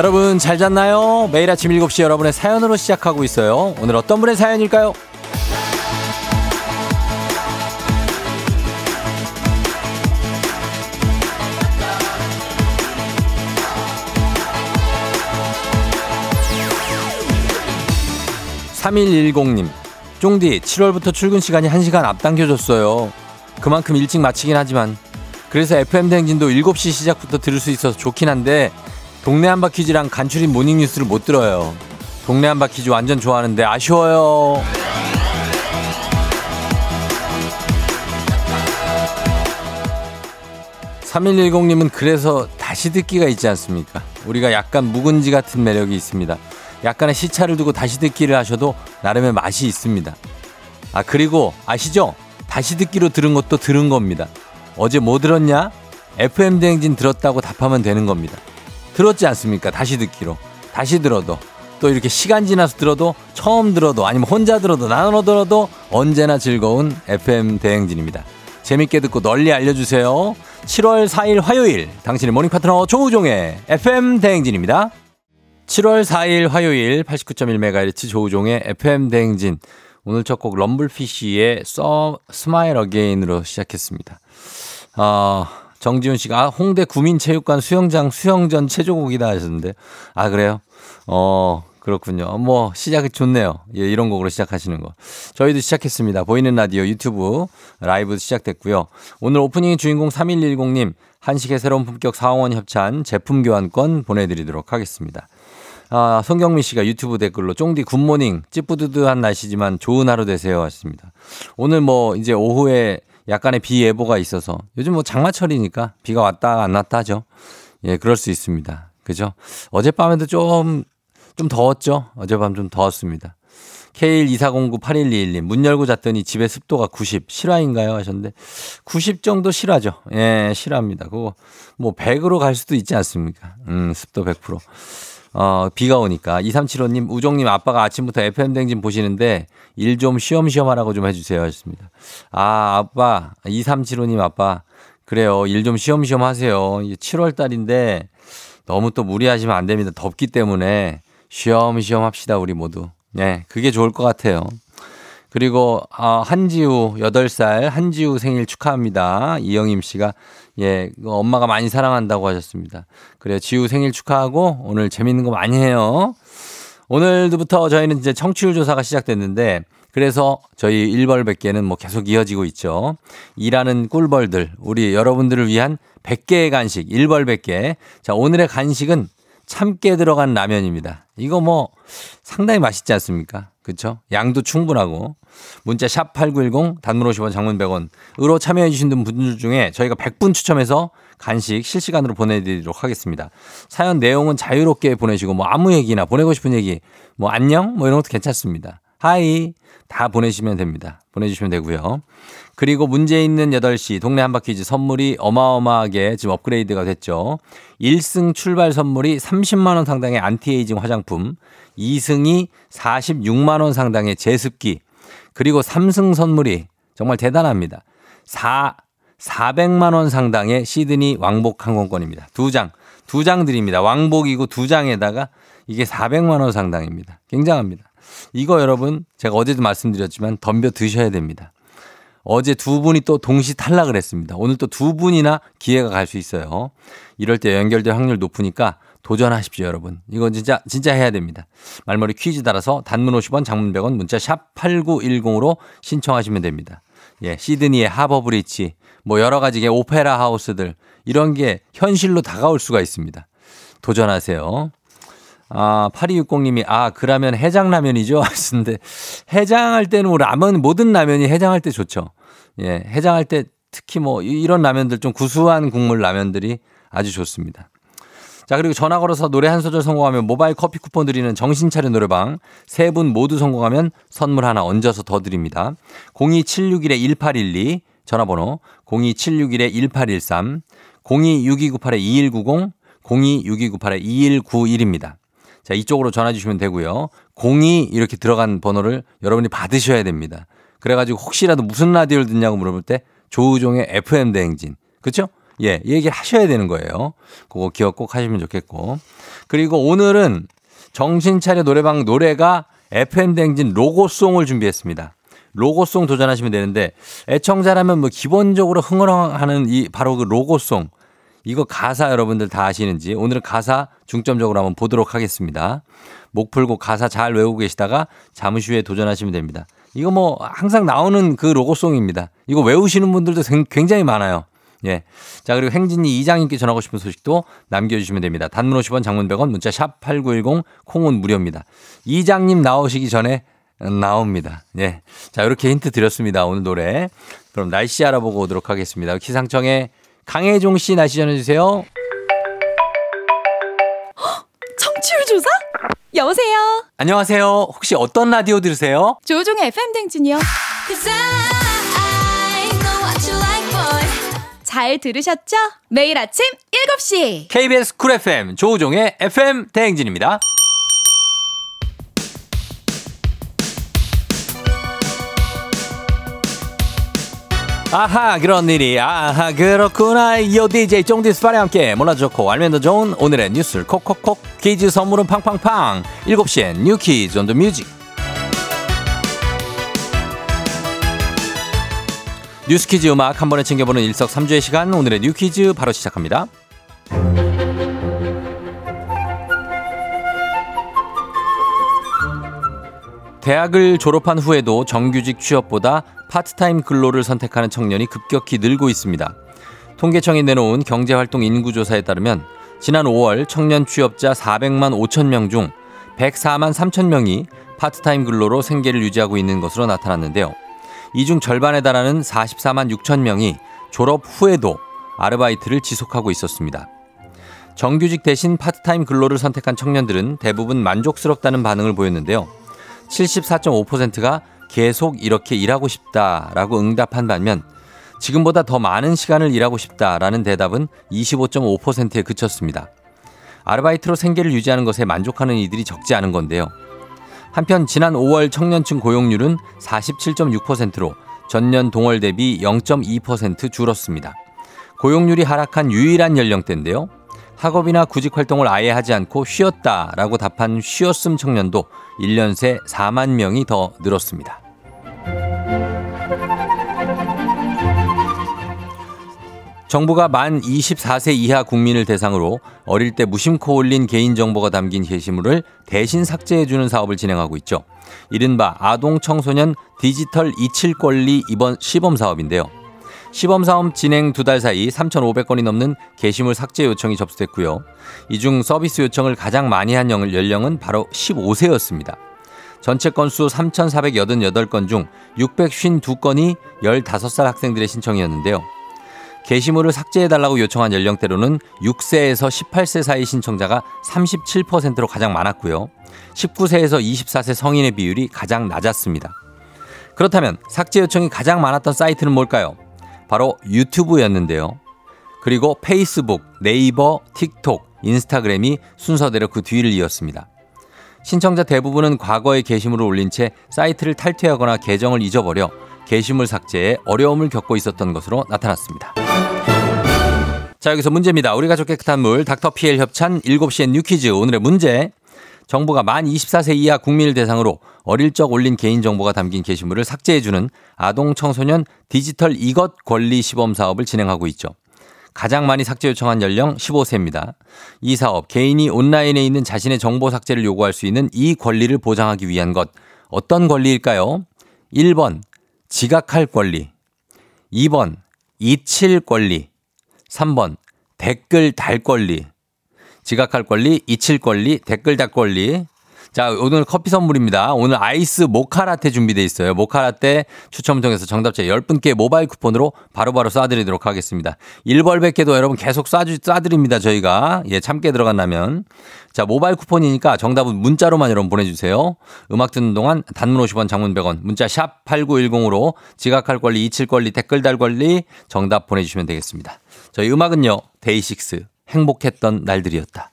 여러분 잘 잤나요? 매일 아침 7시 여러분의 사연으로 시작하고 있어요. 오늘 어떤 분의 사연일까요? 3110님, 쫑디, 7월부터 출근 시간이 1시간 앞당겨졌어요. 그만큼 일찍 마치긴 하지만, 그래서 FM대행진도 7시 시작부터 들을 수 있어서 좋긴 한데, 동네 한바퀴즈랑 간추린 모닝뉴스를 못 들어요. 동네 한바퀴즈 완전 좋아하는데 아쉬워요. 3110님은 그래서 다시 듣기가 있지 않습니까? 우리가 약간 묵은지 같은 매력이 있습니다. 약간의 시차를 두고 다시 듣기를 하셔도 나름의 맛이 있습니다. 아, 그리고 아시죠? 다시 듣기로 들은 것도 들은 겁니다. 어제 뭐 들었냐? FM대행진 들었다고 답하면 되는 겁니다. 들었지 않습니까? 다시 듣기로. 다시 들어도. 또 이렇게 시간 지나서 들어도 처음 들어도 아니면 혼자 들어도 나눠 들어도 언제나 즐거운 FM 대행진입니다. 재밌게 듣고 널리 알려주세요. 7월 4일 화요일 당신의 morning 파트너 조우종의 FM 대행진입니다. 7월 4일 화요일 89.1MHz 조우종의 FM 대행진. 오늘 첫 곡 Rumble Fish의 써 Smile Again으로 시작했습니다. 어, 정지훈 씨가 아, 홍대 구민체육관 수영장 수영 전 체조곡이다 하셨는데 아 그래요? 어 그렇군요. 뭐 시작이 좋네요. 예, 이런 곡으로 시작하시는 거. 저희도 시작했습니다. 보이는 라디오 유튜브 라이브 시작됐고요. 오늘 오프닝 주인공 3110님 한식의 새로운 품격 사옹원 협찬 제품 교환권 보내드리도록 하겠습니다. 아, 송경민 씨가 유튜브 댓글로 쫑디 굿모닝 찌뿌드드한 날씨지만 좋은 하루 되세요 하셨습니다. 오늘 뭐 이제 오후에 약간의 비 예보가 있어서 요즘 뭐 장마철이니까 비가 왔다 안 왔다 하죠. 예, 그럴 수 있습니다. 그죠? 어젯밤에도 좀, 좀 더웠죠? 어젯밤 좀 더웠습니다. K124098121님, 문 열고 잤더니 집에 습도가 90, 실화인가요? 하셨는데, 90 정도 실화죠. 예, 실화입니다. 그거, 뭐, 100으로 갈 수도 있지 않습니까? 음, 습도 100%. 어, 비가 오니까. 2375님, 우종님 아빠가 아침부터 FM댕진 보시는데 일 좀 쉬엄쉬엄 하라고 좀 해주세요. 하셨습니다. 아, 아빠, 2375님 아빠. 그래요. 일 좀 쉬엄쉬엄 하세요. 7월 달인데 너무 또 무리하시면 안 됩니다. 덥기 때문에 쉬엄쉬엄 합시다. 우리 모두. 네, 그게 좋을 것 같아요. 그리고 어, 한지우 8살 한지우 생일 축하합니다. 이영임 씨가 예, 엄마가 많이 사랑한다고 하셨습니다. 그래요. 지우 생일 축하하고 오늘 재밌는 거 많이 해요. 오늘부터 저희는 이제 청취율 조사가 시작됐는데 그래서 저희 1벌 100개는 뭐 계속 이어지고 있죠. 일하는 꿀벌들, 우리 여러분들을 위한 100개의 간식, 1벌 100개. 자, 오늘의 간식은 참깨 들어간 라면입니다. 이거 뭐 상당히 맛있지 않습니까? 그렇죠? 양도 충분하고 문자 샵 8910 단문 50원 장문 100원으로 참여해 주신 분들 중에 저희가 100분 추첨해서 간식 실시간으로 보내드리도록 하겠습니다. 사연 내용은 자유롭게 보내시고 뭐 아무 얘기나 보내고 싶은 얘기 뭐 안녕 뭐 이런 것도 괜찮습니다. hi 다 보내시면 됩니다. 보내주시면 되고요. 그리고 문제 있는 8시 동네 한바퀴즈 선물이 어마어마하게 지금 업그레이드가 됐죠. 1승 출발 선물이 30만원 상당의 안티에이징 화장품, 2승이 46만원 상당의 제습기, 그리고 3승 선물이 정말 대단합니다. 4, 400만원 상당의 시드니 왕복 항공권입니다. 두 장, 두 장 드립니다. 왕복이고 두 장에다가 이게 400만원 상당입니다. 굉장합니다. 이거 여러분 제가 어제도 말씀드렸지만 덤벼 드셔야 됩니다. 어제 두 분이 또 동시 탈락을 했습니다. 오늘 또 두 분이나 기회가 갈 수 있어요. 이럴 때 연결될 확률 높으니까 도전하십시오, 여러분. 이건 진짜, 진짜 해야 됩니다. 말머리 퀴즈 따라서 단문 50원, 장문 100원, 문자 샵 8910으로 신청하시면 됩니다. 예, 시드니의 하버 브리치, 뭐 여러 가지 오페라 하우스들, 이런 게 현실로 다가올 수가 있습니다. 도전하세요. 아, 8260님이, 아, 그라면 해장라면이죠? 하시는데, 해장할 때는 뭐 라면, 모든 라면이 해장할 때 좋죠. 예, 해장할 때 특히 뭐 이런 라면들 좀 구수한 국물 라면들이 아주 좋습니다. 자, 그리고 전화 걸어서 노래 한 소절 성공하면 모바일 커피 쿠폰 드리는 정신차려 노래방. 세 분 모두 성공하면 선물 하나 얹어서 더 드립니다. 02761-1812 전화번호 02761-1813 026298-2190 026298-2191입니다. 자, 이쪽으로 전화 주시면 되고요. 02 이렇게 들어간 번호를 여러분이 받으셔야 됩니다. 그래가지고 혹시라도 무슨 라디오를 듣냐고 물어볼 때 조우종의 FM 대행진. 그렇죠? 예, 얘기를 하셔야 되는 거예요. 그거 기억 꼭 하시면 좋겠고. 그리고 오늘은 정신 차려 노래방 노래가 FM 댕진 로고송을 준비했습니다. 로고송 도전하시면 되는데 애청자라면 뭐 기본적으로 흥얼하는 이 바로 그 로고송 이거 가사 여러분들 다 아시는지 오늘은 가사 중점적으로 한번 보도록 하겠습니다. 목 풀고 가사 잘 외우고 계시다가 잠시 후에 도전하시면 됩니다. 이거 뭐 항상 나오는 그 로고송입니다. 이거 외우시는 분들도 굉장히 많아요. 예. 자, 그리고 행진이 이장님께 전하고 싶은 소식도 남겨주시면 됩니다. 단문 50원 장문 100원 문자 샵 8910 콩은 무료입니다. 이장님 나오시기 전에 나옵니다. 예. 자, 이렇게 힌트 드렸습니다. 오늘 노래. 그럼 날씨 알아보고 오도록 하겠습니다. 기상청에 강혜종 씨 날씨 전해주세요. 청취율 조사? 여보세요. 안녕하세요. 혹시 어떤 라디오 들으세요? 조종의 FM 댕진이요. 잘 들으셨죠? 매일 아침 7시. KBS Cool FM 조종의 FM 대행진입니다. 아하 그런 일이. 아하 그렇구나. 요 DJ 쫑디스파리 함께 몰라도 좋고 알면 더 좋은 오늘의 뉴스를 콕콕콕 퀴즈 선물은 팡팡팡. 7시엔 뉴 퀴즈 on the music. 뉴스 퀴즈 음악 한 번에 챙겨보는 일석삼조의 시간. 오늘의 뉴 퀴즈 바로 시작합니다 대학을 졸업한 후에도 정규직 취업보다 파트타임 근로를 선택하는 청년이 급격히 늘고 있습니다. 통계청이 내놓은 경제활동 인구조사에 따르면 지난 5월 청년 취업자 400만 5천 명 중 104만 3천 명이 파트타임 근로로 생계를 유지하고 있는 것으로 나타났는데요. 이 중 절반에 달하는 44만 6천 명이 졸업 후에도 아르바이트를 지속하고 있었습니다. 정규직 대신 파트타임 근로를 선택한 청년들은 대부분 만족스럽다는 반응을 보였는데요. 74.5%가 계속 이렇게 일하고 싶다라고 응답한 반면 지금보다 더 많은 시간을 일하고 싶다라는 대답은 25.5%에 그쳤습니다. 아르바이트로 생계를 유지하는 것에 만족하는 이들이 적지 않은 건데요. 한편 지난 5월 청년층 고용률은 47.6%로 전년 동월 대비 0.2% 줄었습니다. 고용률이 하락한 유일한 연령대인데요. 학업이나 구직 활동을 아예 하지 않고 쉬었다 라고 답한 쉬었음 청년도 1년 새 4만 명이 더 늘었습니다. 정부가 만 24세 이하 국민을 대상으로 어릴 때 무심코 올린 개인정보가 담긴 게시물을 대신 삭제해주는 사업을 진행하고 있죠. 이른바 아동 청소년 디지털 이칠 권리 이번 시범 사업인데요. 시범 사업 진행 두 달 사이 3,500건이 넘는 게시물 삭제 요청이 접수됐고요. 이 중 서비스 요청을 가장 많이 한 연령은 바로 15세였습니다. 전체 건수 3,488건 중 652건이 15살 학생들의 신청이었는데요. 게시물을 삭제해달라고 요청한 연령대로는 6세에서 18세 사이 신청자가 37%로 가장 많았고요. 19세에서 24세 성인의 비율이 가장 낮았습니다. 그렇다면 삭제 요청이 가장 많았던 사이트는 뭘까요? 바로 유튜브였는데요. 그리고 페이스북, 네이버, 틱톡, 인스타그램이 순서대로 그 뒤를 이었습니다. 신청자 대부분은 과거의 게시물을 올린 채 사이트를 탈퇴하거나 계정을 잊어버려 게시물 삭제에 어려움을 겪고 있었던 것으로 나타났습니다. 자, 여기서 문제입니다. 우리 가족 깨끗한 물 닥터피엘 협찬 7시엔 뉴퀴즈 오늘의 문제. 정부가 만 24세 이하 국민을 대상으로 어릴 적 올린 개인정보가 담긴 게시물을 삭제해주는 아동 청소년 디지털 이것 권리 시범 사업을 진행하고 있죠. 가장 많이 삭제 요청한 연령 15세입니다. 이 사업 개인이 온라인에 있는 자신의 정보 삭제를 요구할 수 있는 이 권리를 보장하기 위한 것 어떤 권리일까요? 1번 지각할 권리 2번 잊힐 권리 3번 댓글 달 권리 지각할 권리, 잊힐 권리, 댓글 달 권리. 자, 오늘 커피 선물입니다. 오늘 아이스 모카라떼 준비되어 있어요. 모카라떼 추첨 통해서 정답자 10분께 모바일 쿠폰으로 바로바로 쏴드리도록 하겠습니다. 1벌100개도 여러분 계속 쏴주, 쏴드립니다. 저희가. 예, 참깨 들어간다면. 자, 모바일 쿠폰이니까 정답은 문자로만 여러분 보내주세요. 음악 듣는 동안 단문 50원 장문 100원 문자 샵 8910으로 지각할 권리, 잊힐 권리, 댓글 달 권리 정답 보내주시면 되겠습니다. 저희 음악은요. DAY6 행복했던 날들이었다.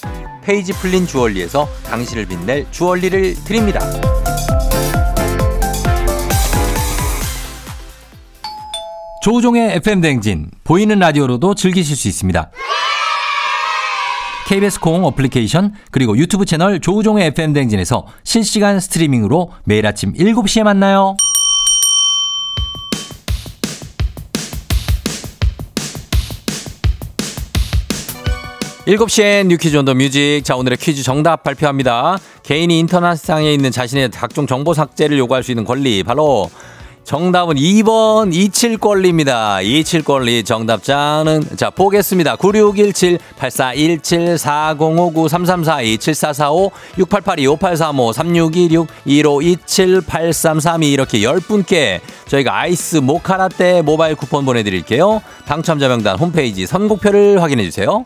페이지 풀린 주얼리에서 당신을 빛낼 주얼리를 드립니다. 조우종의 FM 댕진 보이는 라디오로도 즐기실 수 있습니다. KBS 콩 어플리케이션 그리고 유튜브 채널 조우종의 FM 댕진에서 실시간 스트리밍으로 매일 아침 7시에 만나요. 7시엔 뉴퀴즈 on the music. 자, 오늘의 퀴즈 정답 발표합니다. 개인이 인터넷상에 있는 자신의 각종 정보 삭제를 요구할 수 있는 권리. 바로 정답은 2번 27권리입니다. 27권리 정답자는 자 보겠습니다. 9617 8417 4059 3342 7445 6882 5835 3626 1527 8332 이렇게 10분께 저희가 아이스 모카라떼 모바일 쿠폰 보내드릴게요. 당첨자 명단 홈페이지 선곡표를 확인해 주세요.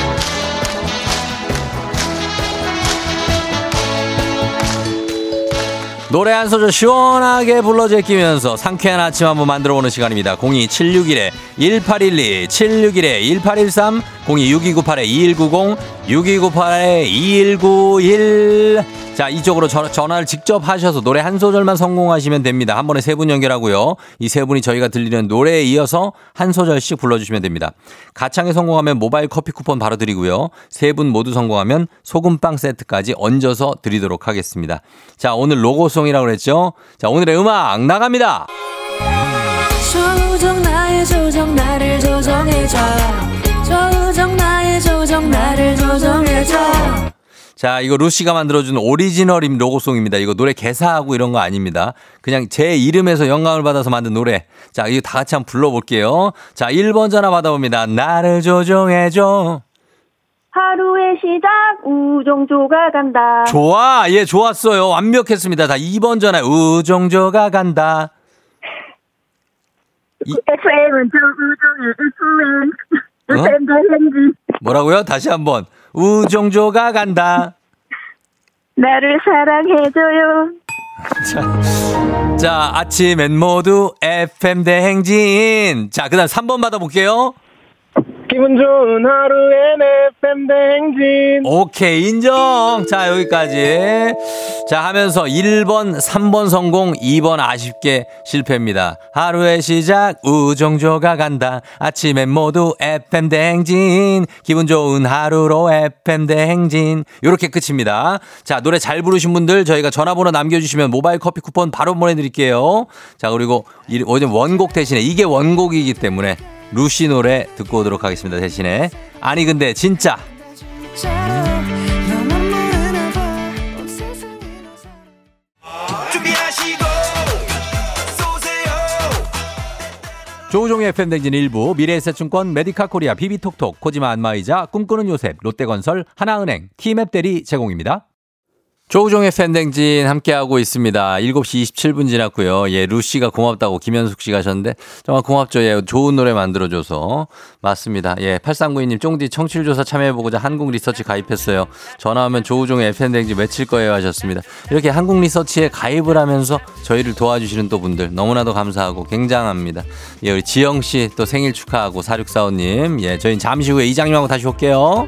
노래 한 소절 시원하게 불러 제끼면서 상쾌한 아침 한번 만들어 보는 시간입니다. 02761에 1812, 761에 1813, 026298에 2190, 6298에 2191. 자, 이쪽으로 전 화를 직접 하셔서 노래 한 소절만 성공하시면 됩니다. 한 번에 세 분 연결하고요. 이 세 분이 저희가 들리는 노래에 이어서 한 소절씩 불러주시면 됩니다. 가창에 성공하면 모바일 커피 쿠폰 바로 드리고요. 세 분 모두 성공하면 소금빵 세트까지 얹어서 드리도록 하겠습니다. 자, 오늘 로고송 이라고 그랬죠? 자, 오늘의 음악 나갑니다. 조우종 나의 조우종 나를 조종해줘. 조우종 나의 조우종 나를 조종해줘. 자, 이거 루시가 만들어준 오리지널 로고송입니다. 이거 노래 개사하고 이런 거 아닙니다. 그냥 제 이름에서 영감을 받아서 만든 노래. 자, 이거 다 같이 한번 불러볼게요. 자, 1번 전화 받아봅니다. 나를 조종해줘. 하루의 시작 우정조가 간다. 좋아. 예, 좋았어요. 완벽했습니다. 다 2번 전화 우정조가 간다. FM은 저 우정의 FM. FM 어? 뭐라고요? 다시 한번. 우정조가 간다. 나를 사랑해줘요. 자, 자, 아침 엔 모두 FM 대행진. 자, 그 다음 3번 받아볼게요. 기분 좋은 하루엔 FM 대행진. 오케이, 인정. 자, 여기까지. 자, 하면서 1번, 3번 성공, 2번 아쉽게 실패입니다. 하루의 시작, 우정조가 간다. 아침엔 모두 FM 대행진. 기분 좋은 하루로 FM 대행진. 요렇게 끝입니다. 자, 노래 잘 부르신 분들 저희가 전화번호 남겨주시면 모바일 커피 쿠폰 바로 보내드릴게요. 자, 그리고 원곡 대신에 이게 원곡이기 때문에 루시 노래 듣고 오도록 하겠습니다. 대신에 아니 근데 진짜 조우종의 FM대행진 1부 미래에셋증권 메디카 코리아 비비톡톡 코지마 안마의자 꿈꾸는 요셉 롯데건설 하나은행 티맵 대리 제공입니다. 조우종의 팬댕진 함께하고 있습니다. 7시 27분 지났고요. 예, 루시가 고맙다고 김현숙 씨가 하셨는데 정말 고맙죠. 예, 좋은 노래 만들어줘서. 맞습니다. 예, 8392님 쫑디 청취율조사 참여해보고자 한국 리서치 가입했어요. 전화 오면 조우종의 팬댕진 외칠 거예요 하셨습니다. 이렇게 한국 리서치에 가입을 하면서 저희를 도와주시는 또 분들 너무나도 감사하고 굉장합니다. 예, 우리 지영 씨 또 생일 축하하고 4645님. 예, 저희는 잠시 후에 이장님하고 다시 올게요.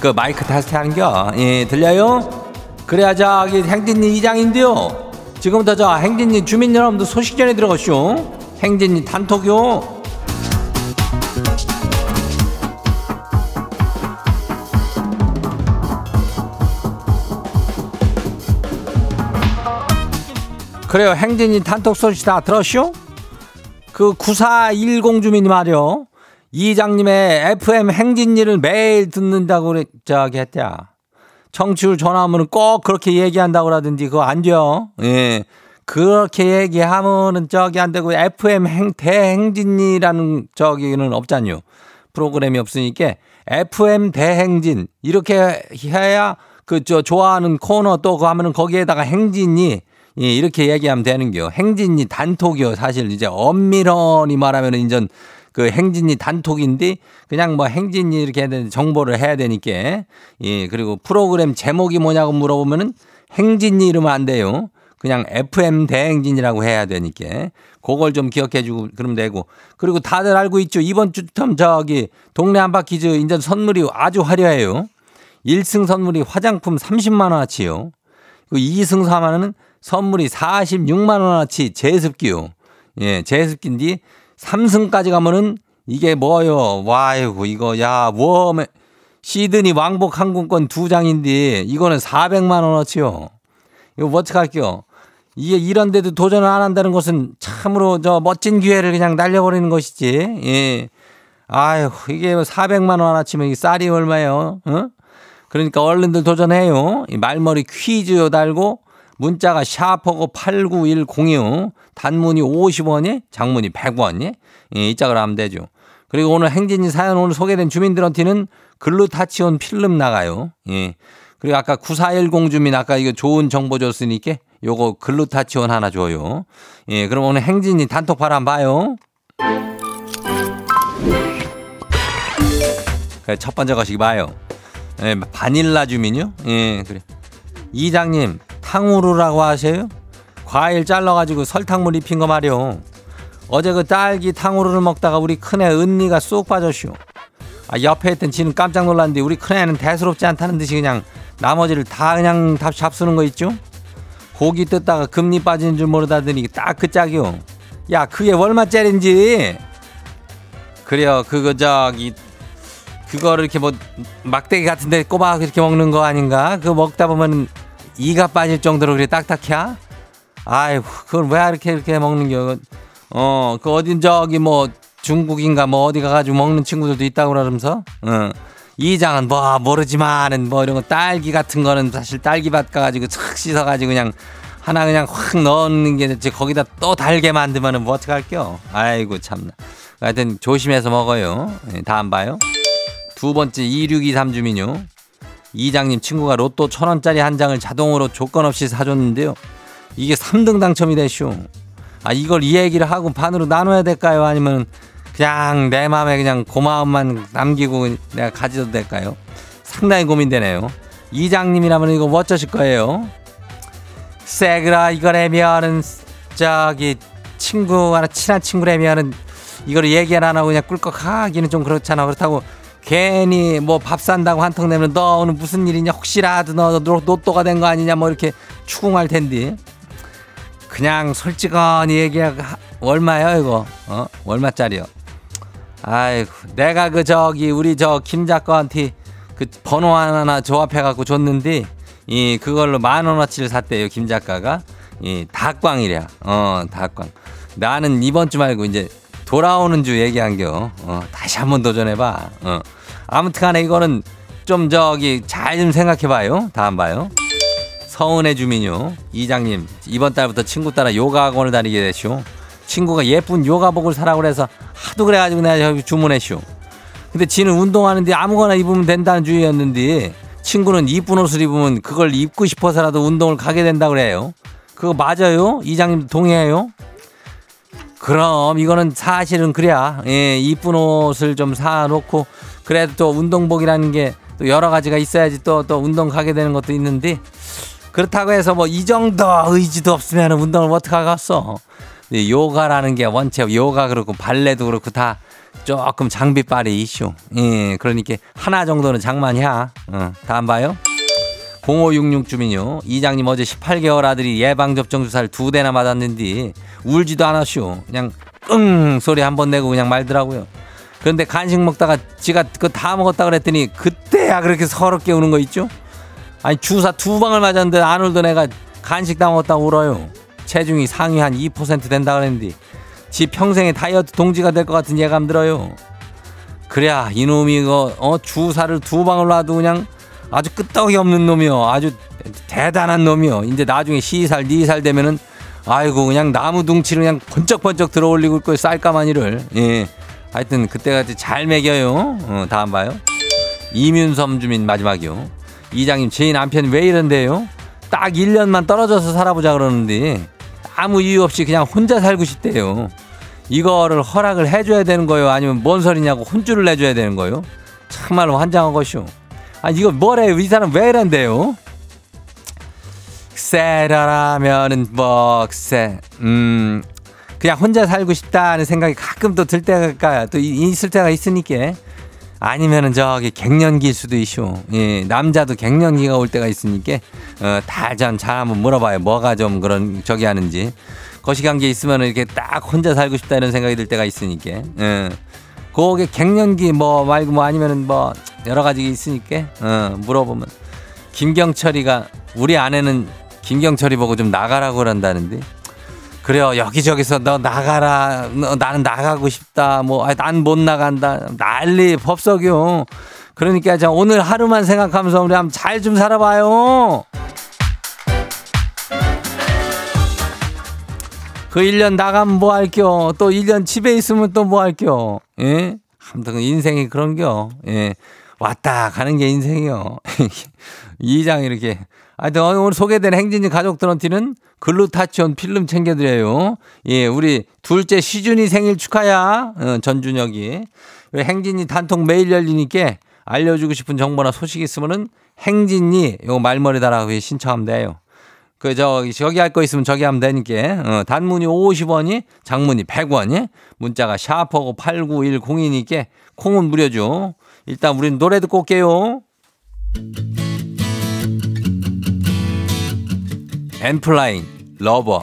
그 마이크 테스트 하는겨. 예, 들려요? 그래야 저기 행진리 이장인데요. 지금부터 저 행진리 주민 여러분들 소식 전해 들어가시오. 행진리 단톡요. 그래요. 행진이 단톡 소식 다 들었쇼? 그 9410 주민이 말이요. 이장님의 FM 행진일을 매일 듣는다고 저기 했대야. 청취율 전화하면 꼭 그렇게 얘기한다고 그러던데 그거 안 돼요. 예. 그렇게 얘기하면은 저기 안 되고 FM 행, 대행진이라는 저기는 없잖요. 프로그램이 없으니까 FM 대행진 이렇게 해야 그 저 좋아하는 코너 또 그거 하면은 거기에다가 행진이 예, 이렇게 얘기하면 되는겨. 행진이 단톡이요. 사실 이제 엄밀원이 말하면 인전 그 행진이 단톡인데 그냥 뭐 행진이 이렇게 해야 되는 정보를 해야 되니까 예 그리고 프로그램 제목이 뭐냐고 물어보면은 행진이 이러면 안 돼요. 그냥 FM 대행진이라고 해야 되니까 그걸 좀 기억해 주고 그러면 되고 그리고 다들 알고 있죠. 이번 주텀 저기 동네 한바퀴즈 인전 선물이 아주 화려해요. 1승 선물이 화장품 30만 원어치요. 그 2승 4만원은 선물이 46만 원어치 제습기요. 예, 제습기인데 3승까지 가면은 이게 뭐요? 와이고 이거 야 웜에 시드니 왕복 항공권 두 장인데 이거는 400만 원어치요. 이거 뭐 어떡할게요? 이게 이런 데도 도전을 안 한다는 것은 참으로 저 멋진 기회를 그냥 날려버리는 것이지. 예. 아유, 이게 400만 원어치면 이 쌀이 얼마예요? 어? 그러니까 얼른들 도전해요. 이 말머리 퀴즈 달고 문자가 샤퍼고 89106 단문이 50원이 장문이 100원이 예, 이 짝으로 하면 되죠. 그리고 오늘 행진이 사연 오늘 소개된 주민들한테는 글루타치온 필름 나가요. 예. 그리고 아까 9410 주민 아까 이거 좋은 정보 줬으니까 요거 글루타치온 하나 줘요. 예, 그럼 오늘 행진이 단톡방 한번 봐요. 그래, 첫 번째 거시기 봐요. 예, 바닐라 주민요? 예, 그래. 이장님, 탕후루라고 하세요? 과일 잘라가지고 설탕물 입힌 거 말이요. 어제 그 딸기 탕후루를 먹다가 우리 큰애 은니가 쏙 빠졌쇼. 아, 옆에 있던 지는 깜짝 놀랐는데 우리 큰애는 대수롭지 않다는 듯이 그냥 나머지를 다 그냥 다 잡수는 거 있죠? 고기 뜯다가 금리 빠지는 줄 모르다더니 딱 그 짝이요. 야, 그게 얼마짜린지. 그래요, 그거 저기 그거를 이렇게 뭐 막대기 같은데 꼬박 이렇게 먹는 거 아닌가? 그거 먹다 보면 이가 빠질 정도로 그래 딱딱해? 아이고, 그걸 왜 이렇게 이렇게 먹는 겨? 어, 그 어딘 저기 뭐 중국인가 뭐 어디 가가지고 먹는 친구들도 있다고 그러면서, 어. 이장은 뭐 모르지만은 뭐 이런 거 딸기 같은 거는 사실 딸기밭 가가지고 착 씻어가지고 그냥 하나 그냥 확 넣는 게 이제 거기다 또 달게 만들면은 뭐 어떡할게요? 아이고 참나. 하여튼 조심해서 먹어요. 예, 다안 봐요. 두 번째 2623 주민요. 이장님 친구가 로또 천 원짜리 한 장을 자동으로 조건 없이 사줬는데요. 이게 3등 당첨이 되쇼. 아 이걸 이 얘기를 하고 반으로 나눠야 될까요? 아니면 그냥 내 마음에 그냥 고마움만 남기고 내가 가져도 될까요? 상당히 고민되네요. 이장님이라면 이거 뭐 어쩌실 거예요? 세그라 이거라면은 저기 친구 하나 친한 친구라면은 이걸 얘기 안 하고 그냥 꿀꺽하기는 좀 그렇잖아. 그렇다고 괜히 뭐 밥 산다고 한턱 내면 너 오늘 무슨 일이냐? 혹시라도 너 로- 로또가 된 거 아니냐? 뭐 이렇게 추궁할 텐데 그냥 솔직하니 얘기하고 하- 얼마요 이거? 어? 얼마짜리요. 아이고 내가 그 저기 우리 저 김 작가한테 그 번호 하나 조합해 갖고 줬는데 이 그걸로 만 원어치를 샀대요 김 작가가. 이 닭광이랴 어 닭광. 나는 이번 주 말고 이제 돌아오는 주 얘기한겨. 어 다시 한번 도전해봐. 어. 아무튼간에 이거는 좀 저기 잘 좀 생각해봐요. 다음 봐요. 서은의 주민요. 이장님 이번 달부터 친구 따라 요가 학원을 다니게 되시오. 친구가 예쁜 요가복을 사라고 그래서 하도 그래가지고 내가 저기 주문했쇼 근데 지는 운동하는데 아무거나 입으면 된다는 주의였는데 친구는 이쁜 옷을 입으면 그걸 입고 싶어서라도 운동을 가게 된다 그래요. 그거 맞아요? 이장님 동의해요 그럼 이거는 사실은 그래야 예, 이쁜 옷을 좀 사놓고 그래도 또 운동복이라는 게 또 여러 가지가 있어야지 또또 운동 가게 되는 것도 있는데 그렇다고 해서 뭐 이 정도 의지도 없으면 운동을 어떻게 하겠어? 요가라는 게 원체 요가 그렇고 발레도 그렇고 다 조금 장비빨이 이슈. 예 그러니까 하나 정도는 장만이야. 어, 다음 봐요 0566 주민요. 이장님 어제 18개월 아들이 예방접종 주사를 두 대나 맞았는데 울지도 않았쇼. 그냥 끙 소리 한 번 내고 그냥 말더라고요. 그런데 간식 먹다가 지가 그거 다 먹었다 그랬더니 그때야 그렇게 서럽게 우는 거 있죠? 아니 주사 두 방을 맞았는데 안 울던 애가 간식 다 먹었다고 울어요. 체중이 상위 한 2% 된다 그랬는데 지 평생의 다이어트 동지가 될 것 같은 예감 들어요. 그래야 이놈이 이거 어 주사를 두 방울 놔도 그냥 아주 끄떡이 없는 놈이요. 아주 대단한 놈이요. 이제 나중에 시살 니살 되면은 아이고 그냥 나무 둥치를 그냥 번쩍번쩍 들어올리고 있고 쌀까마니를 예. 하여튼 그때가 잘 먹여요. 어, 다음 봐요. 이윤섬 주민 마지막이요. 이장님 제 남편 왜 이런데요? 딱 1년만 떨어져서 살아보자 그러는데 아무 이유 없이 그냥 혼자 살고 싶대요. 이거를 허락을 해줘야 되는 거예요? 아니면 뭔 소리냐고 혼쭐을 내줘야 되는 거예요? 참말로 환장한 것이오. 아 이거 뭐래요? 이 사람 왜 이런데요? 세라라면은 뭐 세, 음 그냥 혼자 살고 싶다는 생각이 가끔 또 들 때가 또 이- 있을 때가 있으니까 아니면은 저기 갱년기일 수도 있쇼. 예, 남자도 갱년기가 올 때가 있으니까 어, 다전 잘 한번 물어봐요. 뭐가 좀 그런 저기 하는지. 게 있으면 이렇게 딱 혼자 살고 싶다 이런 생각이 들 때가 있으니까. 예. 그게 갱년기 뭐 말고 뭐 아니면은 뭐 여러 가지 있으니까 어, 물어보면 김경철이가 우리 아내는 김경철이 보고 좀 나가라고 그런다는데 그래요 여기저기서 너 나가라 너, 나는 나가고 싶다 뭐 난 못 나간다. 난리 법석이요. 그러니까 자 오늘 하루만 생각하면서 우리 한번 잘 좀 살아봐요 그 1년 나가면 뭐 할겨 또 1년 집에 있으면 또 뭐 할겨 예 아무튼 인생이 그런겨 예 왔다 가는 게 인생이요 이장 이렇게 하여튼 오늘 소개된 행진이 가족들한테는 글루타치온 필름 챙겨드려요. 예, 우리 둘째 시준이 생일 축하야. 어, 전준혁이. 행진이 단톡 매일 열리니까 알려주고 싶은 정보나 소식 있으면은 행진이 요거 말머리 달아서 신청하면 돼요. 그, 저, 저기 할 거 있으면 저기 하면 되니까. 어, 단문이 50원이, 장문이 100원이, 문자가 샵하고 8910이니까 콩은 무료죠. 일단 우린 노래 듣고 올게요. 엔플라잉 Lover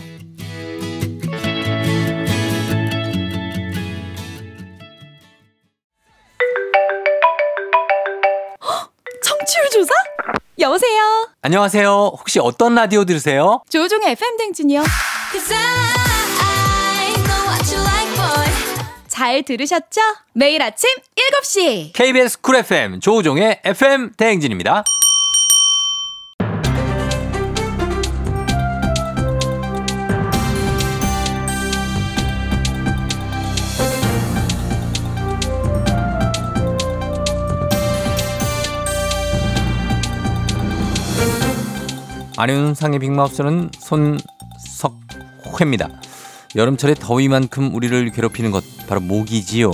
여보세요. 안녕하세요. 혹시 어떤 라디오 들으세요? 조종의 FM 댕진이요. 잘 들으셨죠? 매일 아침 7시. KBS 쿨 FM 조우종의 FM 대행진입니다. 안윤상의 빅마우스는 손석회입니다. 여름철에 더위만큼 우리를 괴롭히는 것 바로 모기지요.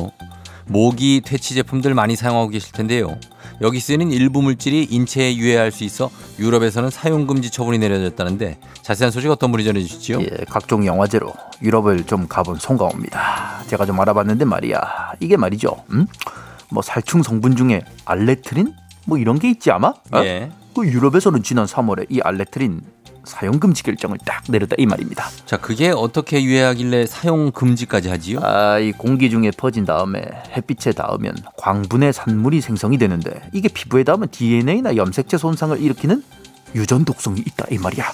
모기 퇴치 제품들 많이 사용하고 계실 텐데요. 여기 쓰이는 일부 물질이 인체에 유해할 수 있어 유럽에서는 사용 금지 처분이 내려졌다는데 자세한 소식 어떤 분이 전해 주시죠? 예, 각종 영화제로 유럽을 좀 가본 송가호입니다. 제가 좀 알아봤는데 말이야. 이게 말이죠. 음? 뭐 살충 성분 중에 알레트린 뭐 이런 게 있지 아마? 어? 예. 그 유럽에서는 지난 3월에 이 알레트린 사용 금지 결정을 딱 내렸다 이 말입니다. 자, 그게 어떻게 유해하길래 사용 금지까지 하지요? 아, 이 공기 중에 퍼진 다음에 햇빛에 닿으면 광분의 산물이 생성이 되는데 이게 피부에 닿으면 DNA나 염색체 손상을 일으키는 유전 독성이 있다 이 말이야.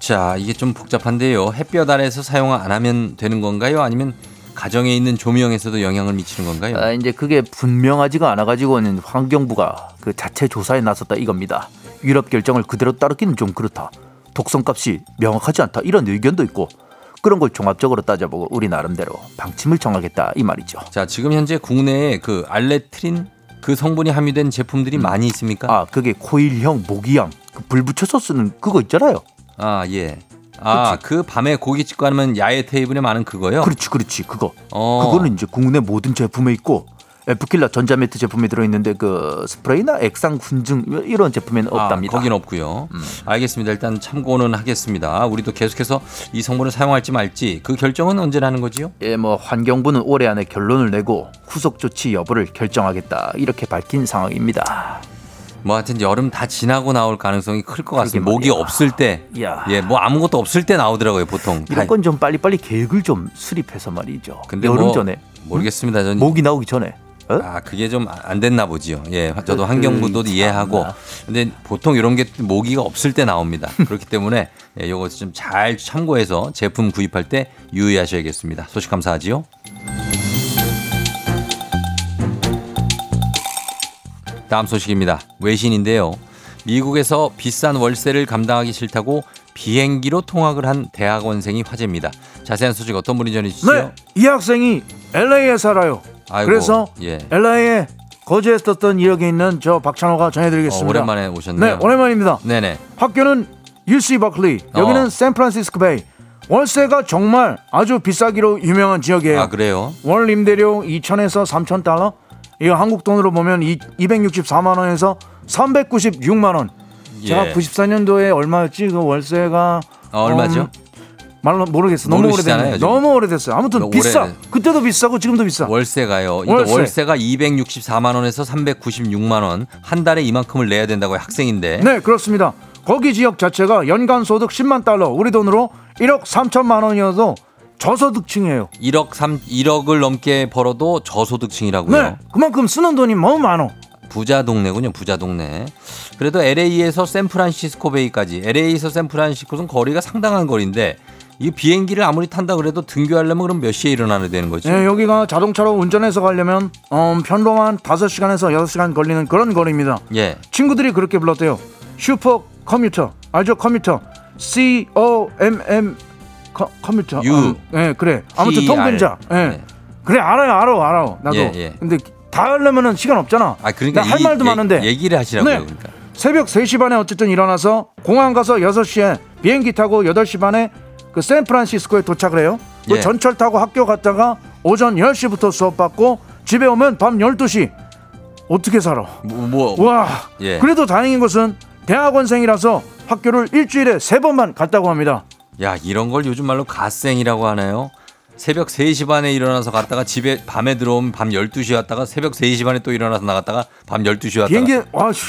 자, 이게 좀 복잡한데요. 햇볕 아래서 사용 안 하면 되는 건가요? 아니면 가정에 있는 조명에서도 영향을 미치는 건가요? 아, 이제 그게 분명하지가 않아 가지고는 환경부가 그 자체 조사에 나섰다 이겁니다. 유럽 결정을 그대로 따르기는 좀 그렇다. 독성값이 명확하지 않다 이런 의견도 있고 그런 걸 종합적으로 따져보고 우리 나름대로 방침을 정하겠다 이 말이죠. 자, 지금 현재 국내에 그 알레트린 그 성분이 함유된 제품들이 많이 있습니까? 아 그게 코일형 모기향 그 불 붙여서 쓰는 그거 있잖아요. 아, 예. 아, 그 밤에 찍고 하면 야외 테이블에 많은 그거요? 그렇지 그렇지 그거. 어. 그거는 이제 국내 모든 제품에 있고 에프킬라 전자매트 제품에 들어있는데 그 스프레이나 액상 군증 이런 제품에는 없답니다. 아, 거긴 없고요. 알겠습니다. 일단 참고는 하겠습니다. 우리도 계속해서 이 성분을 사용할지 말지 그 결정은 언제 하는 거지요? 예, 뭐 환경부는 올해 안에 결론을 내고 후속 조치 여부를 결정하겠다 이렇게 밝힌 상황입니다. 뭐 하여튼 여름 다 지나고 나올 가능성이 클 것 같습니다. 말이야. 없을 때, 야. 예, 뭐 아무것도 없을 때 나오더라고요, 보통. 이런 건 좀 빨리빨리 계획을 좀 수립해서 말이죠. 근데 여름 뭐 전에 모르겠습니다. 전 모기 나오기 전에. 어? 아, 그게 좀 안 됐나 보지요. 예, 저도 그, 환경부도 그, 이해하고. 참나. 근데 보통 이런 게 모기가 없을 때 나옵니다. 그렇기 때문에 예, 요거 좀잘 참고해서 제품 구입할 때 유의하셔야겠습니다. 소식 감사하지요. 다음 소식입니다. 외신인데요. 미국에서 비싼 월세를 감당하기 싫다고 비행기로 통학을 한 대학원생이 화제입니다. 자세한 소식 어떤 분이 전해주시죠? 네, 이 학생이 LA에 살아요. 아이고, 그래서 예. LA에 썼던 이력이 있는 저 박찬호가 어, 전해드리겠습니다. 오랜만에 오셨네요. 네, 오랜만입니다. 네네. 학교는 UC 버클리, 여기는 어. 샌프란시스코 베이. 월세가 정말 아주 비싸기로 유명한 지역이에요. 아 그래요? 월 임대료 2천에서 3천 달러. 이거 한국 돈으로 보면 이, 264만 원에서 396만 원. 제가 예. 94년도에 얼마였지? 그 월세가 어, 얼마죠? 음, 말로 모르겠어. 너무 오래됐네. 너무 오래됐어요. 아무튼 너무 비싸. 오래- 그때도 비싸고 지금도 비싸. 월세가요. 월세. 월세 가 264만 원에서 396만 원. 한 달에 이만큼을 내야 된다고요. 학생인데. 네, 그렇습니다. 거기 지역 자체가 연간 소득 10만 달러, 우리 돈으로 1억 3천만 원이어도 저소득층이에요. 1억 3 1억을 넘게 벌어도 저소득층이라고요. 네, 그만큼 쓰는 돈이 너무 많어. 부자 동네군요. 부자 동네. 그래도 LA에서 샌프란시스코 베이까지 LA에서 샌프란시스코는 거리가 상당한 거리인데 이 비행기를 아무리 탄다 그래도 등교하려면 그럼 몇 시에 일어나야 되는 거지? 네, 여기가 자동차로 운전해서 가려면 음, 편도만 5시간에서 6시간 걸리는 그런 거리입니다. 예. 친구들이 그렇게 불렀대요. Super commuter. 알죠? Commuter. C O M M 커, commuter. U. 음, 네, 그래. 아무튼. 통근자. 예. 네. 그래, 알아요. 알아. 알아. 나도. 예, 예. 근데 다 하려면은 시간 없잖아. 아 그러니까 나할 이 말도 얘- 많은데. 얘기를 하시라고요. 네. 그러니까. 새벽 3시 반에 어쨌든 일어나서 공항 가서 6시에 비행기 타고 8시 반에 그 샌프란시스코에 도착을 해요. 그 예. 전철 타고 학교 갔다가 오전 10시부터 수업 받고 집에 오면 밤 12시. 어떻게 살아? 뭐, 뭐 와. 예. 그래도 다행인 것은 대학원생이라서 학교를 일주일에 세 번만 갔다고 합니다. 야, 이런 걸 요즘 말로 갓생이라고 하나요? 새벽 3시 반에 일어나서 갔다가 집에 밤에 들어오면 밤 12시 왔다가 새벽 3시 반에 또 일어나서 나갔다가 밤 12시 왔다가 비행기 와 씨,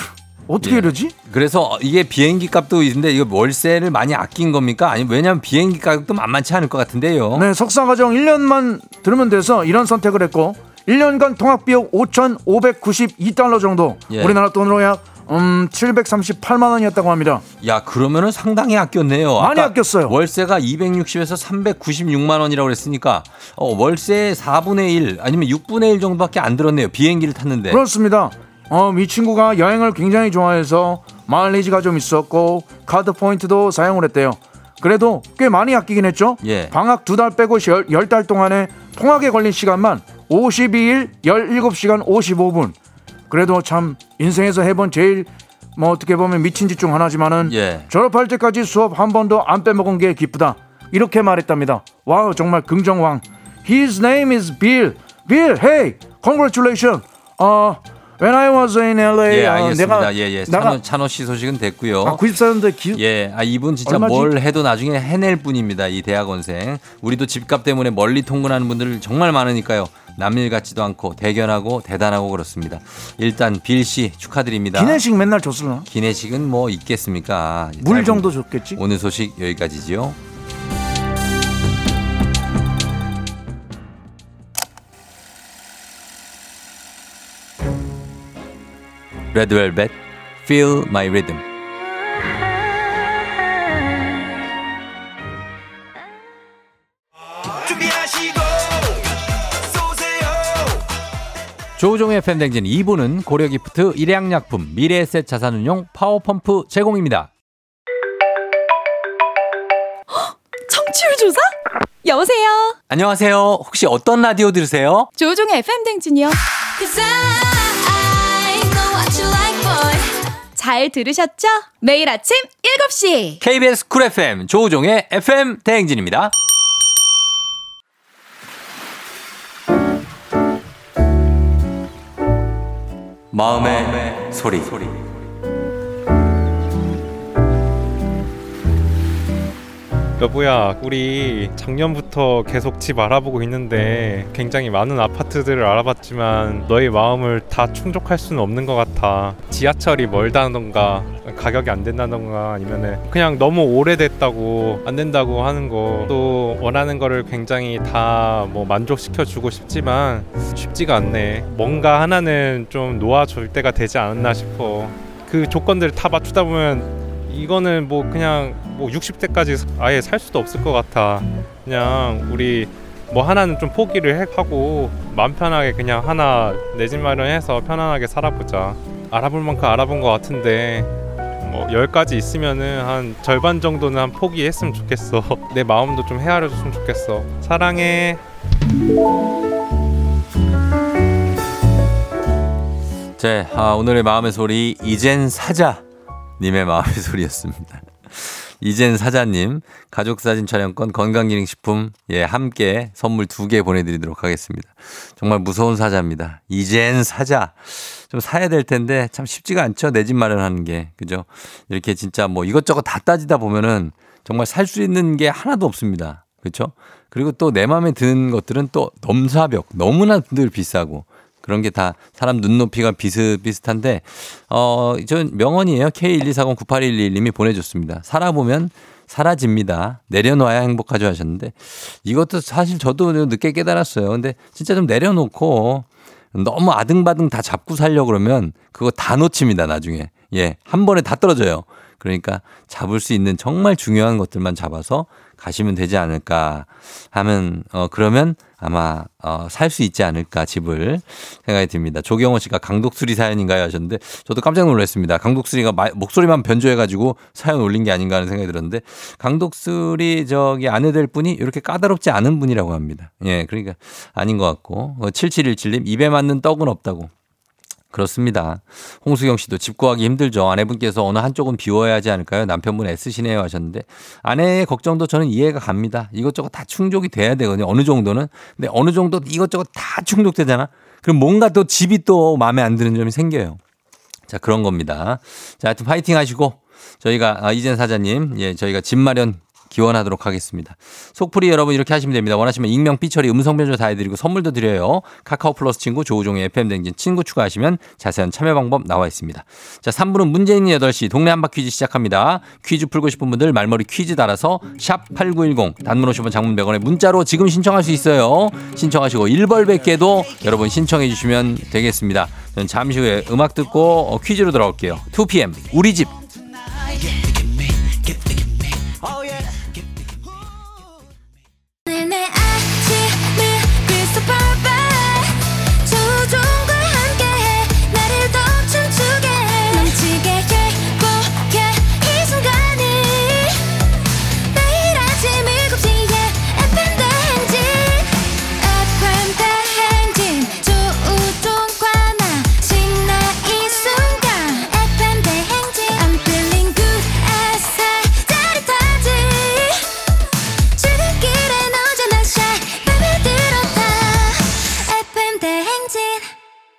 어떻게 예. 이러지? 그래서 이게 비행기 값도 있는데 이거 월세를 많이 아낀 겁니까? 아니 왜냐면 비행기 가격도 만만치 않을 것 같은데요. 네, 석사 과정 1년만 들으면 돼서 이런 선택을 했고 1년간 통학 비용 5,592달러 정도. 예. 우리나라 돈으로 약 음, 738만 원이었다고 합니다. 야 그러면은 상당히 아꼈네요. 많이 아꼈어요. 월세가 260에서 396만 원이라고 그랬으니까 어, 월세 4분의 1 아니면 6분의 1 정도밖에 안 들었네요. 비행기를 탔는데. 그렇습니다. 어, 이 친구가 여행을 굉장히 좋아해서 마일리지가 좀 있었고 카드 포인트도 사용을 했대요. 그래도 꽤 많이 아끼긴 했죠. 예. 방학 두 달 빼고 열, 열달 동안에 통학에 걸린 시간만 52일 17시간 55분. 그래도 참 인생에서 해본 제일 뭐 어떻게 보면 미친 짓 중 하나지만은 예. 졸업할 때까지 수업 한 번도 안 빼먹은 게 기쁘다. 이렇게 말했답니다. Wow 정말 긍정왕. His name is Bill. Bill, hey, congratulations. 어, When I was in LA, 예, 아, 알겠습니다. 내가 예, 예. 찬호, 찬호 씨 소식은 됐고요. 아, 94년대 기, 예, 아 이분 진짜 얼마지? 뭘 해도 나중에 해낼 분입니다. 이 대학원생. 우리도 집값 때문에 멀리 통근하는 분들 정말 많으니까요. 남일 같지도 않고 대견하고 대단하고 그렇습니다. 일단 빌 씨 축하드립니다. 기내식 맨날 줬을나? 기내식은 뭐 있겠습니까? 물 짧은 정도 줬겠지? 오늘 소식 여기까지지요. 레드벨벳 Feel My Rhythm 조우종의 FM대행진 2부는 고려기프트, 일양약품, 미래에셋 자산운용, 파워펌프 제공입니다. 청취율 조사? 여보세요. 안녕하세요. 혹시 어떤 라디오 들으세요? 조우종의 FM 대행진이요. 잘 들으셨죠? 매일 아침 7시. KBS 쿨 FM 조우종의 FM 대행진입니다. 마음의, 소리. 여보야, 우리 작년부터 계속 집 알아보고 있는데 굉장히 많은 아파트들을 알아봤지만 너의 마음을 다 충족할 수는 없는 것 같아. 지하철이 멀다던가 가격이 안 된다던가 아니면은 그냥 너무 오래됐다고 안 된다고 하는 거 또 원하는 거를 굉장히 다 뭐 만족시켜 주고 싶지만 쉽지가 않네. 뭔가 하나는 좀 놓아줄 때가 되지 않았나 싶어. 그 조건들을 다 맞추다 보면 이거는 뭐 그냥 뭐 60대까지 아예 살 수도 없을 것 같아. 그냥 우리 뭐 하나는 좀 포기를 해- 하고 마음 편하게 그냥 하나 내 집 마련해서 편안하게 살아보자. 알아볼 만큼 알아본 것 같은데 뭐열 가지 있으면은 한 절반 정도는 한 포기했으면 좋겠어. 내 마음도 좀 헤아려줬으면 좋겠어. 사랑해. 네, 아, 오늘의 마음의 소리 이젠 사자 님의 마음의 소리였습니다. 이젠 사자님 가족 사진 촬영권 건강기능식품 예 함께 선물 두 개 보내드리도록 하겠습니다. 정말 무서운 사자입니다. 이젠 사자 좀 사야 될 텐데 참 쉽지가 않죠 내 집 마련하는 게 그죠? 이렇게 진짜 뭐 이것저것 다 따지다 보면은 정말 살 수 있는 게 하나도 없습니다. 그렇죠? 그리고 또 내 마음에 드는 것들은 또 넘사벽 너무나 늘 비싸고 그런 게 다 사람 눈높이가 비슷비슷한데 어, 전 명언이에요. K124098111님이 보내줬습니다. 살아보면 사라집니다. 내려놔야 행복하죠 하셨는데 이것도 사실 저도 늦게 깨달았어요. 근데 진짜 좀 내려놓고 너무 아등바등 다 잡고 살려고 그러면 그거 다 놓칩니다. 나중에. 예. 한 번에 다 떨어져요. 그러니까 잡을 수 있는 정말 중요한 것들만 잡아서 가시면 되지 않을까 하면 어 그러면 아마 어 살 수 있지 않을까 집을 생각이 듭니다. 조경호 씨가 강독수리 사연인가요 하셨는데 저도 깜짝 놀랐습니다. 강독수리가 마- 목소리만 변조해 가지고 사연 올린 게 아닌가 하는 생각이 들었는데 강독수리 저기 아내 될 분이 이렇게 까다롭지 않은 분이라고 합니다. 예, 그러니까 아닌 것 같고 어, 7717님 입에 맞는 떡은 없다고 그렇습니다. 홍수경 씨도 집 구하기 힘들죠. 아내분께서 어느 한쪽은 비워야 하지 않을까요? 남편분 애쓰시네요 하셨는데 아내의 걱정도 저는 이해가 갑니다. 이것저것 다 충족이 돼야 되거든요. 어느 정도는. 근데 어느 정도 이것저것 다 충족되잖아. 그럼 뭔가 또 집이 또 마음에 안 드는 점이 생겨요. 자, 그런 겁니다. 자, 하여튼 파이팅 하시고 저희가 아, 이젠 사자님, 예, 저희가 집 마련 기원하도록 하겠습니다. 속풀이 여러분 이렇게 하시면 됩니다. 원하시면 익명, 삐처리, 음성 변조 다 해드리고 선물도 드려요. 카카오 플러스 친구 조우종의 FM 댕진 친구 추가하시면 자세한 참여 방법 나와 있습니다. 자, 3부는 문제 있는 8시 동네 한바 퀴즈 시작합니다. 퀴즈 풀고 싶은 분들 말머리 퀴즈 달아서 샵 8910 단문 50원 장문 100원에 문자로 지금 신청할 수 있어요. 신청하시고 1벌 100개도 여러분 신청해 주시면 되겠습니다. 저는 잠시 후에 음악 듣고 어, 퀴즈로 돌아올게요. 2PM 우리 집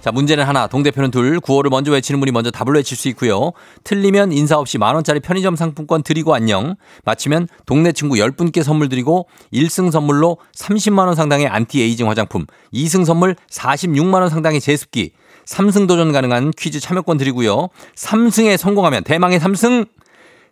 자 문제는 하나. 동대표는 둘. 구호를 먼저 외치는 분이 먼저 답을 외칠 수 있고요. 틀리면 인사 없이 만 원짜리 편의점 상품권 드리고 안녕. 맞히면 동네 친구 10분께 선물 드리고 1승 선물로 30만 원 상당의 안티 에이징 화장품 2승 선물 46만 원 상당의 제습기 3승 도전 가능한 퀴즈 참여권 드리고요. 3승에 성공하면 대망의 3승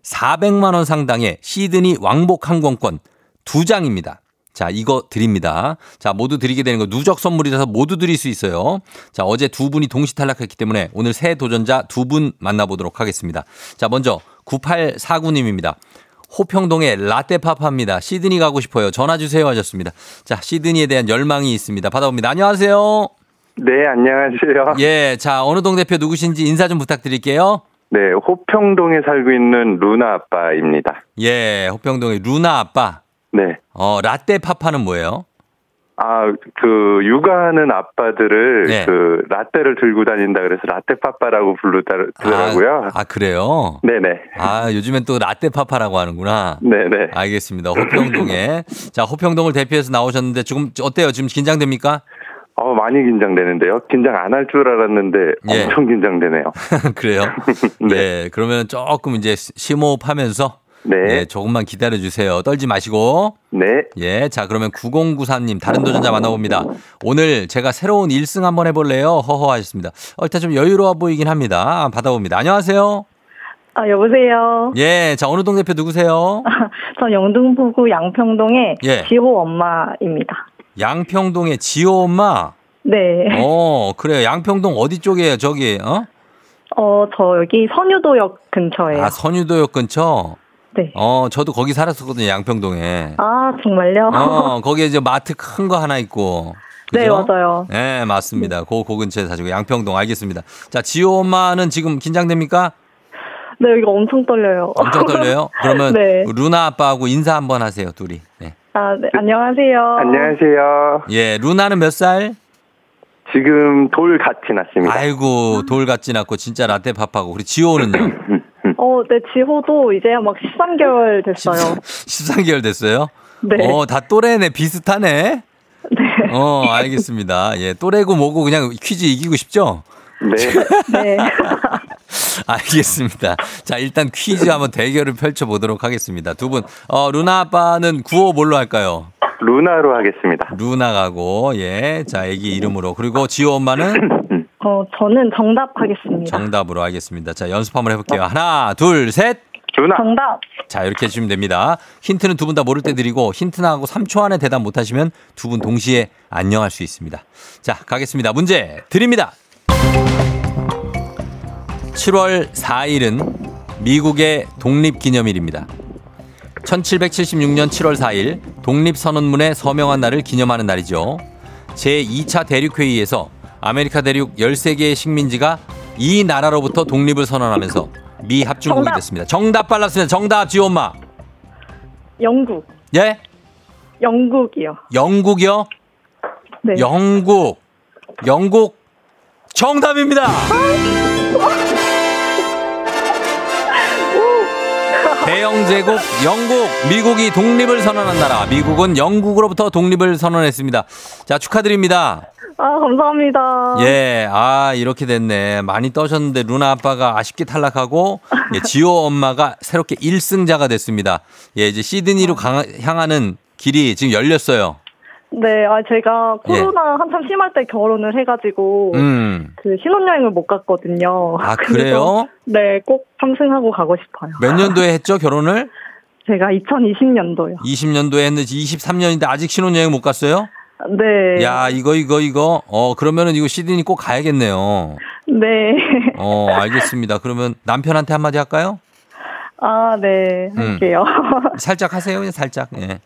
400만 원 상당의 시드니 왕복 항공권 두 장입니다. 자, 이거 드립니다. 자, 모두 드리게 되는 거 누적 선물이라서 모두 드릴 수 있어요. 자, 어제 두 분이 동시 탈락했기 때문에 오늘 새 도전자 두 분 만나보도록 하겠습니다. 자, 먼저 9849님입니다. 호평동의 라떼파파입니다. 시드니 가고 싶어요. 전화 주세요 하셨습니다. 자, 시드니에 대한 열망이 있습니다. 받아봅니다. 안녕하세요. 네, 안녕하세요. 예, 자, 어느 동 대표 누구신지 인사 좀 부탁드릴게요. 네, 호평동에 살고 있는 루나 아빠입니다. 예, 호평동의 루나 아빠. 네. 어, 라떼 파파는 뭐예요? 아, 그, 육아하는 아빠들을, 네. 그, 라떼를 들고 다닌다 그래서 라떼파빠라고 부르더라고요. 아, 아, 그래요? 네네. 아, 요즘엔 또 라떼 파파라고 하는구나. 네네. 알겠습니다. 호평동에. 자, 호평동을 대표해서 나오셨는데 지금 어때요? 지금 긴장됩니까? 어, 많이 긴장되는데요. 긴장 안 할 줄 알았는데 예. 엄청 긴장되네요. 그래요? 네. 그러면 조금 이제 심호흡하면서 네. 네, 조금만 기다려 주세요. 떨지 마시고. 네. 예. 자, 그러면 9093님 다른 도전자 만나봅니다. 오늘 제가 새로운 1승 한번 해볼래요? 허허 하셨습니다. 어, 일단 좀 여유로워 보이긴 합니다. 받아봅니다. 안녕하세요. 아, 여보세요. 예. 자, 어느 동 대표 누구세요? 저 영등포구 양평동의 예. 지호 엄마입니다. 양평동의 지호 엄마. 네. 어, 그래요. 양평동 어디 쪽이에요? 저기, 어? 어, 저 여기 선유도역 근처에요. 아, 선유도역 근처? 네. 어, 저도 거기 살았었거든요. 양평동에. 아, 정말요? 어, 거기에 이제 마트 큰 거 하나 있고. 네, 그죠? 맞아요. 네, 맞습니다. 그, 그 근처에 사시고 양평동 알겠습니다. 자, 지호 엄마는 지금 긴장됩니까? 네, 여기가 엄청 떨려요. 엄청 떨려요? 그러면 네. 루나 아빠하고 인사 한번 하세요, 둘이. 네. 아, 네. 안녕하세요. 안녕하세요. 예, 루나는 몇 살? 지금 돌 같이 났습니다. 아이고, 돌같지 않고 진짜 라떼 pap하고. 그리고 지호는요? 어, 네, 지호도 이제 막 13개월 됐어요. 13 개월 됐어요? 네. 어, 다 또래네. 비슷하네? 네. 어, 알겠습니다. 예, 또래고 뭐고 그냥 퀴즈 이기고 싶죠? 네. 네. 알겠습니다. 자, 일단 퀴즈 한번 대결을 펼쳐보도록 하겠습니다. 두 분, 어, 루나 아빠는 구호 뭘로 할까요? 루나로 하겠습니다. 루나 가고, 예. 자, 애기 이름으로. 그리고 지호 엄마는 어, 저는 정답 하겠습니다. 정답으로 하겠습니다. 자, 연습 한번 해볼게요. 하나, 둘, 셋. 루나. 정답. 자, 이렇게 해주시면 됩니다. 힌트는 두 분 다 모를 때 드리고, 힌트 나하고 3초 안에 대답 못하시면 두 분 동시에 안녕할 수 있습니다. 자, 가겠습니다. 문제 드립니다. 7월 4일은 미국의 독립기념일입니다. 1776년 7월 4일 독립선언문에 서명한 날을 기념하는 날이죠. 제2차 대륙회의에서 아메리카 대륙 13개의 식민지가 이 나라로부터 독립을 선언하면서 미 합중국이 정답. 됐습니다. 정답 빨랐습니다. 정답 지엄마. 영국. 예? 영국이요. 영국이요? 네. 영국. 영국 정답입니다. 대영 제국 영국 미국이 독립을 선언한 나라 미국은 영국으로부터 독립을 선언했습니다. 자 축하드립니다. 아, 감사합니다. 예, 아 이렇게 됐네. 많이 떠셨는데 루나 아빠가 아쉽게 탈락하고 예, 지호 엄마가 새롭게 1승자가 됐습니다. 예, 이제 시드니로 강- 향하는 길이 지금 열렸어요. 네, 아, 제가 코로나 한참 심할 때 결혼을 해가지고, 예. 음, 그 신혼여행을 못 갔거든요. 아 그래요? 네, 꼭 탐승하고 가고 싶어요. 몇 년도에 했죠 결혼을? 제가 2020년도요. 20년도에 했는데 23년인데 아직 신혼여행 못 갔어요? 네. 야, 이거, 이거, 이거. 어, 그러면은 이거 시드니 꼭 가야겠네요. 네. 어, 알겠습니다. 그러면 남편한테 한마디 할까요? 아, 네. 음. 할게요. 살짝 하세요, 그냥 살짝. 예.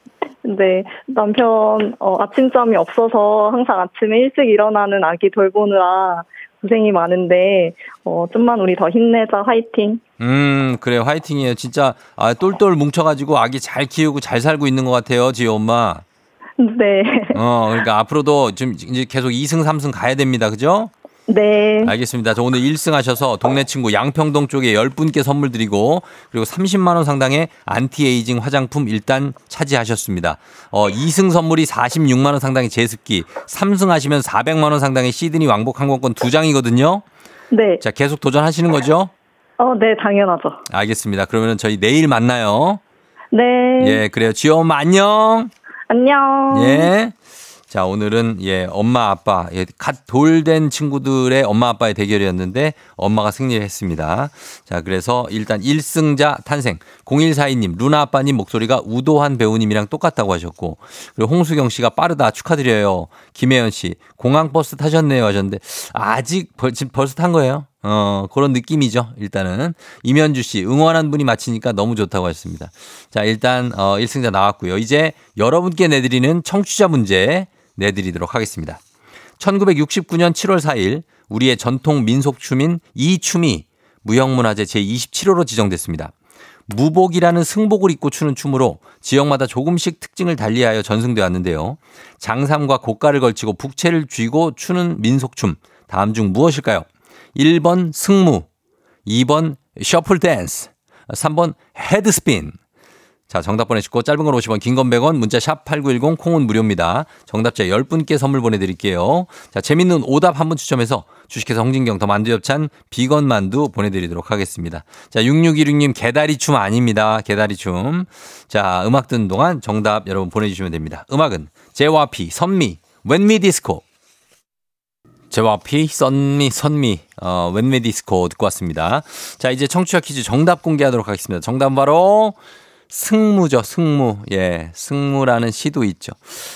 네. 남편, 어, 아침잠이 없어서 항상 아침에 일찍 일어나는 아기 돌보느라 고생이 많은데, 어, 좀만 우리 더 힘내자. 화이팅. 음, 그래, 화이팅이에요. 진짜, 아, 똘똘 뭉쳐가지고 아기 잘 키우고 잘 살고 있는 것 같아요, 지효 엄마. 네. 어, 그러니까 앞으로도 좀 이제 계속 2승, 3승 가야 됩니다. 그죠? 네. 알겠습니다. 저 오늘 1승 하셔서 동네 친구 양평동 쪽에 10분께 선물 드리고 그리고 30만 원 상당의 안티에이징 화장품 일단 차지하셨습니다. 어, 2승 선물이 46만 원 상당의 제습기, 3승 하시면 400만 원 상당의 시드니 왕복 항공권 2장이거든요. 네. 자, 계속 도전하시는 거죠? 어, 네, 당연하죠. 알겠습니다. 그러면 저희 내일 만나요. 네. 예, 그래요. 지호 엄마 안녕. 안녕. 예. 자, 오늘은 예, 엄마 아빠, 예, 갓 돌된 친구들의 엄마 아빠의 대결이었는데 엄마가 승리를 했습니다. 자, 그래서 일단 1승자 탄생. 0142님, 루나 아빠님 목소리가 우도한 배우님이랑 똑같다고 하셨고, 그리고 홍수경 씨가 빠르다 축하드려요. 김혜연 씨, 공항버스 타셨네요 하셨는데, 아직 벌, 지금 벌써 탄 거예요. 어, 그런 느낌이죠. 일단은. 이면주 씨, 응원한 분이 마치니까 너무 좋다고 하셨습니다. 자, 일단, 어, 1승자 나왔고요. 이제 여러분께 내드리는 청취자 문제 내드리도록 하겠습니다. 1969년 7월 4일 우리의 전통 민속춤인 이 춤이 무형문화재 제27호로 지정됐습니다. 무복이라는 승복을 입고 추는 춤으로 지역마다 조금씩 특징을 달리하여 전승되어 왔는데요. 장삼과 고가를 걸치고 북채를 쥐고 추는 민속춤. 다음 중 무엇일까요? 1번 승무, 2번 셔플 댄스, 3번 헤드스핀. 자, 정답 보내시고 짧은 건 50원, 긴 건 100원, 문자 샵 8910 콩은 무료입니다. 정답자 10분께 선물 보내드릴게요. 자, 재밌는 오답 한 분 추첨해서 주식회사 홍진경 더 만두 엽찬 비건 만두 보내드리도록 하겠습니다. 자, 6616님 개다리 춤 아닙니다. 개다리 춤. 자, 음악 듣는 동안 정답 여러분 보내주시면 됩니다. 음악은 제와피, 선미, 웬미 디스코. 제와피, 선미, 선미, 어, 웬미 디스코 듣고 왔습니다. 자, 이제 청취자 퀴즈 정답 공개하도록 하겠습니다. 정답은 바로 승무죠, 승무. 예, 승무라는 시도 있죠.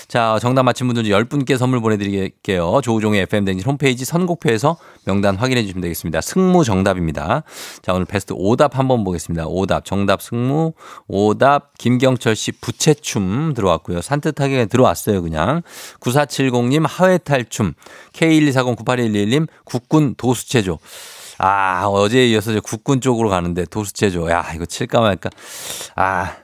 자, 정답 맞힌 분들 10분께 선물 보내드릴게요. 조우종의 FM댕진 홈페이지 선곡표에서 명단 확인해 주시면 되겠습니다. 승무 정답입니다. 자, 오늘 베스트 오답 한번 보겠습니다. 오답, 정답 승무, 오답 김경철 씨 부채춤 들어왔고요. 산뜻하게 들어왔어요, 그냥. 9470님 하회탈춤, K124098111님 국군 도수체조. 아, 어제에 이어서 국군 쪽으로 가는데 도수체조. 야, 이거 칠까 말까. 아.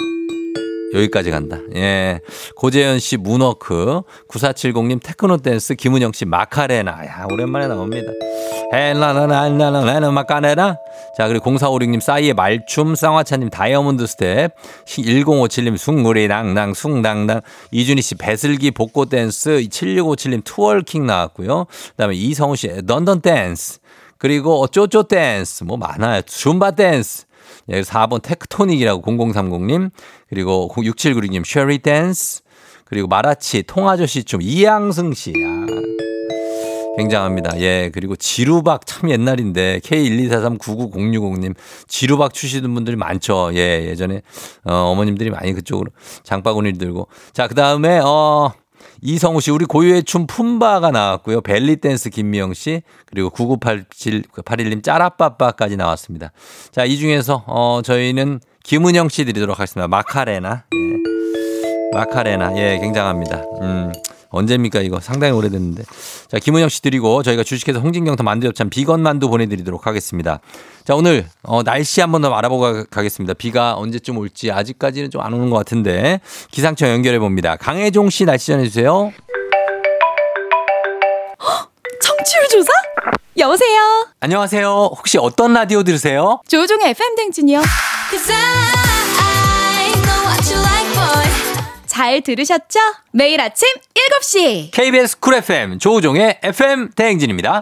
여기까지 간다. 예. 고재현 씨 문워크, 9470님 테크노 댄스, 김은영 씨 마카레나. 야, 오랜만에 나옵니다. 헬라나나나나나 마카레나. 자, 그리고 0456님 싸이의 말춤, 쌍화차님 다이아몬드 스텝, 1057님 숭구리 당당 숭당당, 이준희 씨 배슬기 복고 댄스, 7657님 twerking 나왔고요. 그 다음에 이성우 씨 런던 댄스. 그리고 쪼쪼 댄스 뭐 많아요. 줌바 댄스. 예, 4번 Tecktonik이라고 0030님. 그리고 6796님 쉐리 댄스. 그리고 마라치 통아저씨 춤 이양승 씨. 아, 굉장합니다. 예. 그리고 지루박 참 옛날인데 K124399060님 지루박 추시는 분들이 많죠. 예. 예전에 어, 어머님들이 많이 그쪽으로 장바구니를 들고. 자, 그다음에 어 이성우 씨, 우리 고유의 춤 품바가 나왔고요. 벨리 댄스 김미영 씨, 그리고 998781님 짜라빠빠까지 나왔습니다. 자, 이 중에서 어 저희는 김은영 씨 드리도록 하겠습니다. 마카레나. 예. 마카레나. 예, 굉장합니다. 음. 언제입니까? 이거 상당히 오래됐는데. 자 김은영 씨 드리고 저희가 주식회사 홍진경 더 만두 엽찬 비건 만두 보내드리도록 하겠습니다. 자 오늘 어, 날씨 한번 더 알아보고 가겠습니다. 비가 언제쯤 올지 아직까지는 좀 안 오는 것 같은데 기상청 연결해 봅니다. 강혜종 씨 날씨 전해주세요. 청취율 조사? 여보세요. 안녕하세요. 혹시 어떤 라디오 들으세요? 조종의 FM 댕진이요. 잘 들으셨죠? 매일 아침 7시. KBS Cool FM 조우종의 FM 대행진입니다.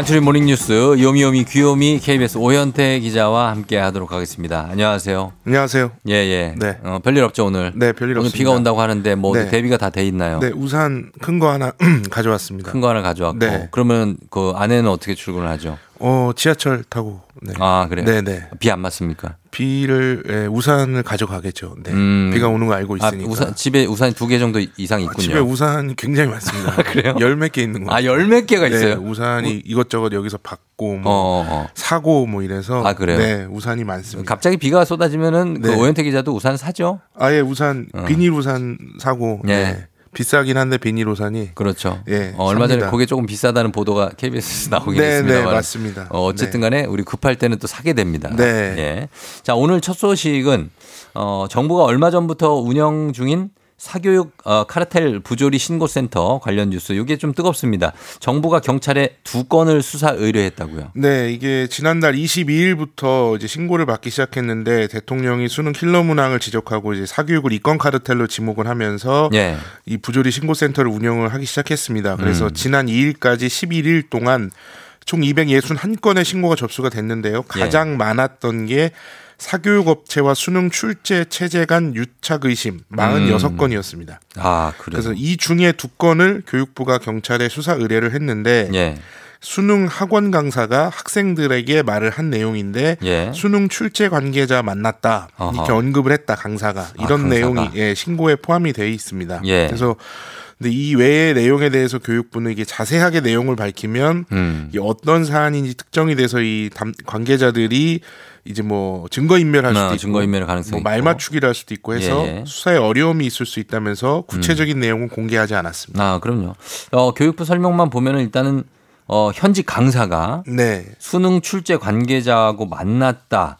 간추린 모닝뉴스 요미요미 귀요미 KBS 오현태 기자와 함께 하도록 하겠습니다. 안녕하세요. 안녕하세요. 예, 예. 네. 어, 별일 없죠, 오늘? 네, 별일 오늘 없습니다. 비가 온다고 하는데 뭐 네. 대비가 다 돼 있나요? 네, 우산 큰 거 하나 가져왔습니다. 큰 거 하나 가져왔고. 네. 그러면 그 아내는 어떻게 출근을 하죠? 어 지하철 타고. 네. 아 그래요? 네네. 비 안 맞습니까? 비를 예, 우산을 가져가겠죠. 네. 음. 비가 오는 거 알고 아, 있으니까. 우산 집에 우산 두개 정도 이상 아, 있군요. 집에 우산이 굉장히 많습니다. 그래요? 열 몇 개 있는 거. 아, 열 몇 개가 네, 있어요? 우산이 이것저것 여기서 받고 뭐 어, 어. 사고 뭐 이래서 아, 그래요? 네, 우산이 많습니다. 갑자기 비가 쏟아지면은 그 네. 오현태 기자도 우산 사죠? 아예 우산 어. 비닐 우산 사고 예. 네. 비싸긴 한데 비닐 우산이 그렇죠. 예, 어, 얼마 전에. 그게 조금 비싸다는 보도가 KBS에서 나오긴 네, 했습니다. 네, 맞습니다. 어, 어쨌든 간에 우리 급할 때는 또 사게 됩니다. 네. 예. 자, 오늘 첫 소식은 어, 정부가 얼마 전부터 운영 중인 사교육 어, 카르텔 부조리 신고센터 관련 뉴스 이게 좀 뜨겁습니다. 정부가 경찰에 두 건을 수사 의뢰했다고요. 네, 이게 지난달 22일부터 이제 신고를 받기 시작했는데 대통령이 수능 킬러 문항을 지적하고 이제 사교육을 이권 카르텔로 지목을 하면서 예. 이 부조리 신고센터를 운영을 하기 시작했습니다. 그래서 음. 지난 2일까지 11일 동안 총 261건의 신고가 접수가 됐는데요. 예. 가장 많았던 게 사교육업체와 수능 출제 체제 간 유착 의심 46건이었습니다. 아, 그래요. 그래서 이 중에 두 건을 교육부가 경찰에 수사 의뢰를 했는데 예. 수능 학원 강사가 학생들에게 말을 한 내용인데 예. 수능 출제 관계자 만났다 어허. 이렇게 언급을 했다 강사가 이런 강사가. 내용이 예, 신고에 포함이 되어 있습니다. 예. 그래서 근데 이 외의 내용에 대해서 교육부는 이게 자세하게 내용을 밝히면 음. 이 어떤 사안인지 특정이 돼서 이 담- 관계자들이 이제 뭐 증거 인멸할 수도 어, 있고 증거 인멸 가능성이 뭐말. 맞추기를 할 수도 있고 해서 예, 예. 수사에 어려움이 있을 수 있다면서 구체적인 내용은 공개하지 않았습니다. 아, 그럼요. 어, 교육부 설명만 보면은 일단은 어, 현직 강사가 네. 수능 출제 관계자하고 만났다.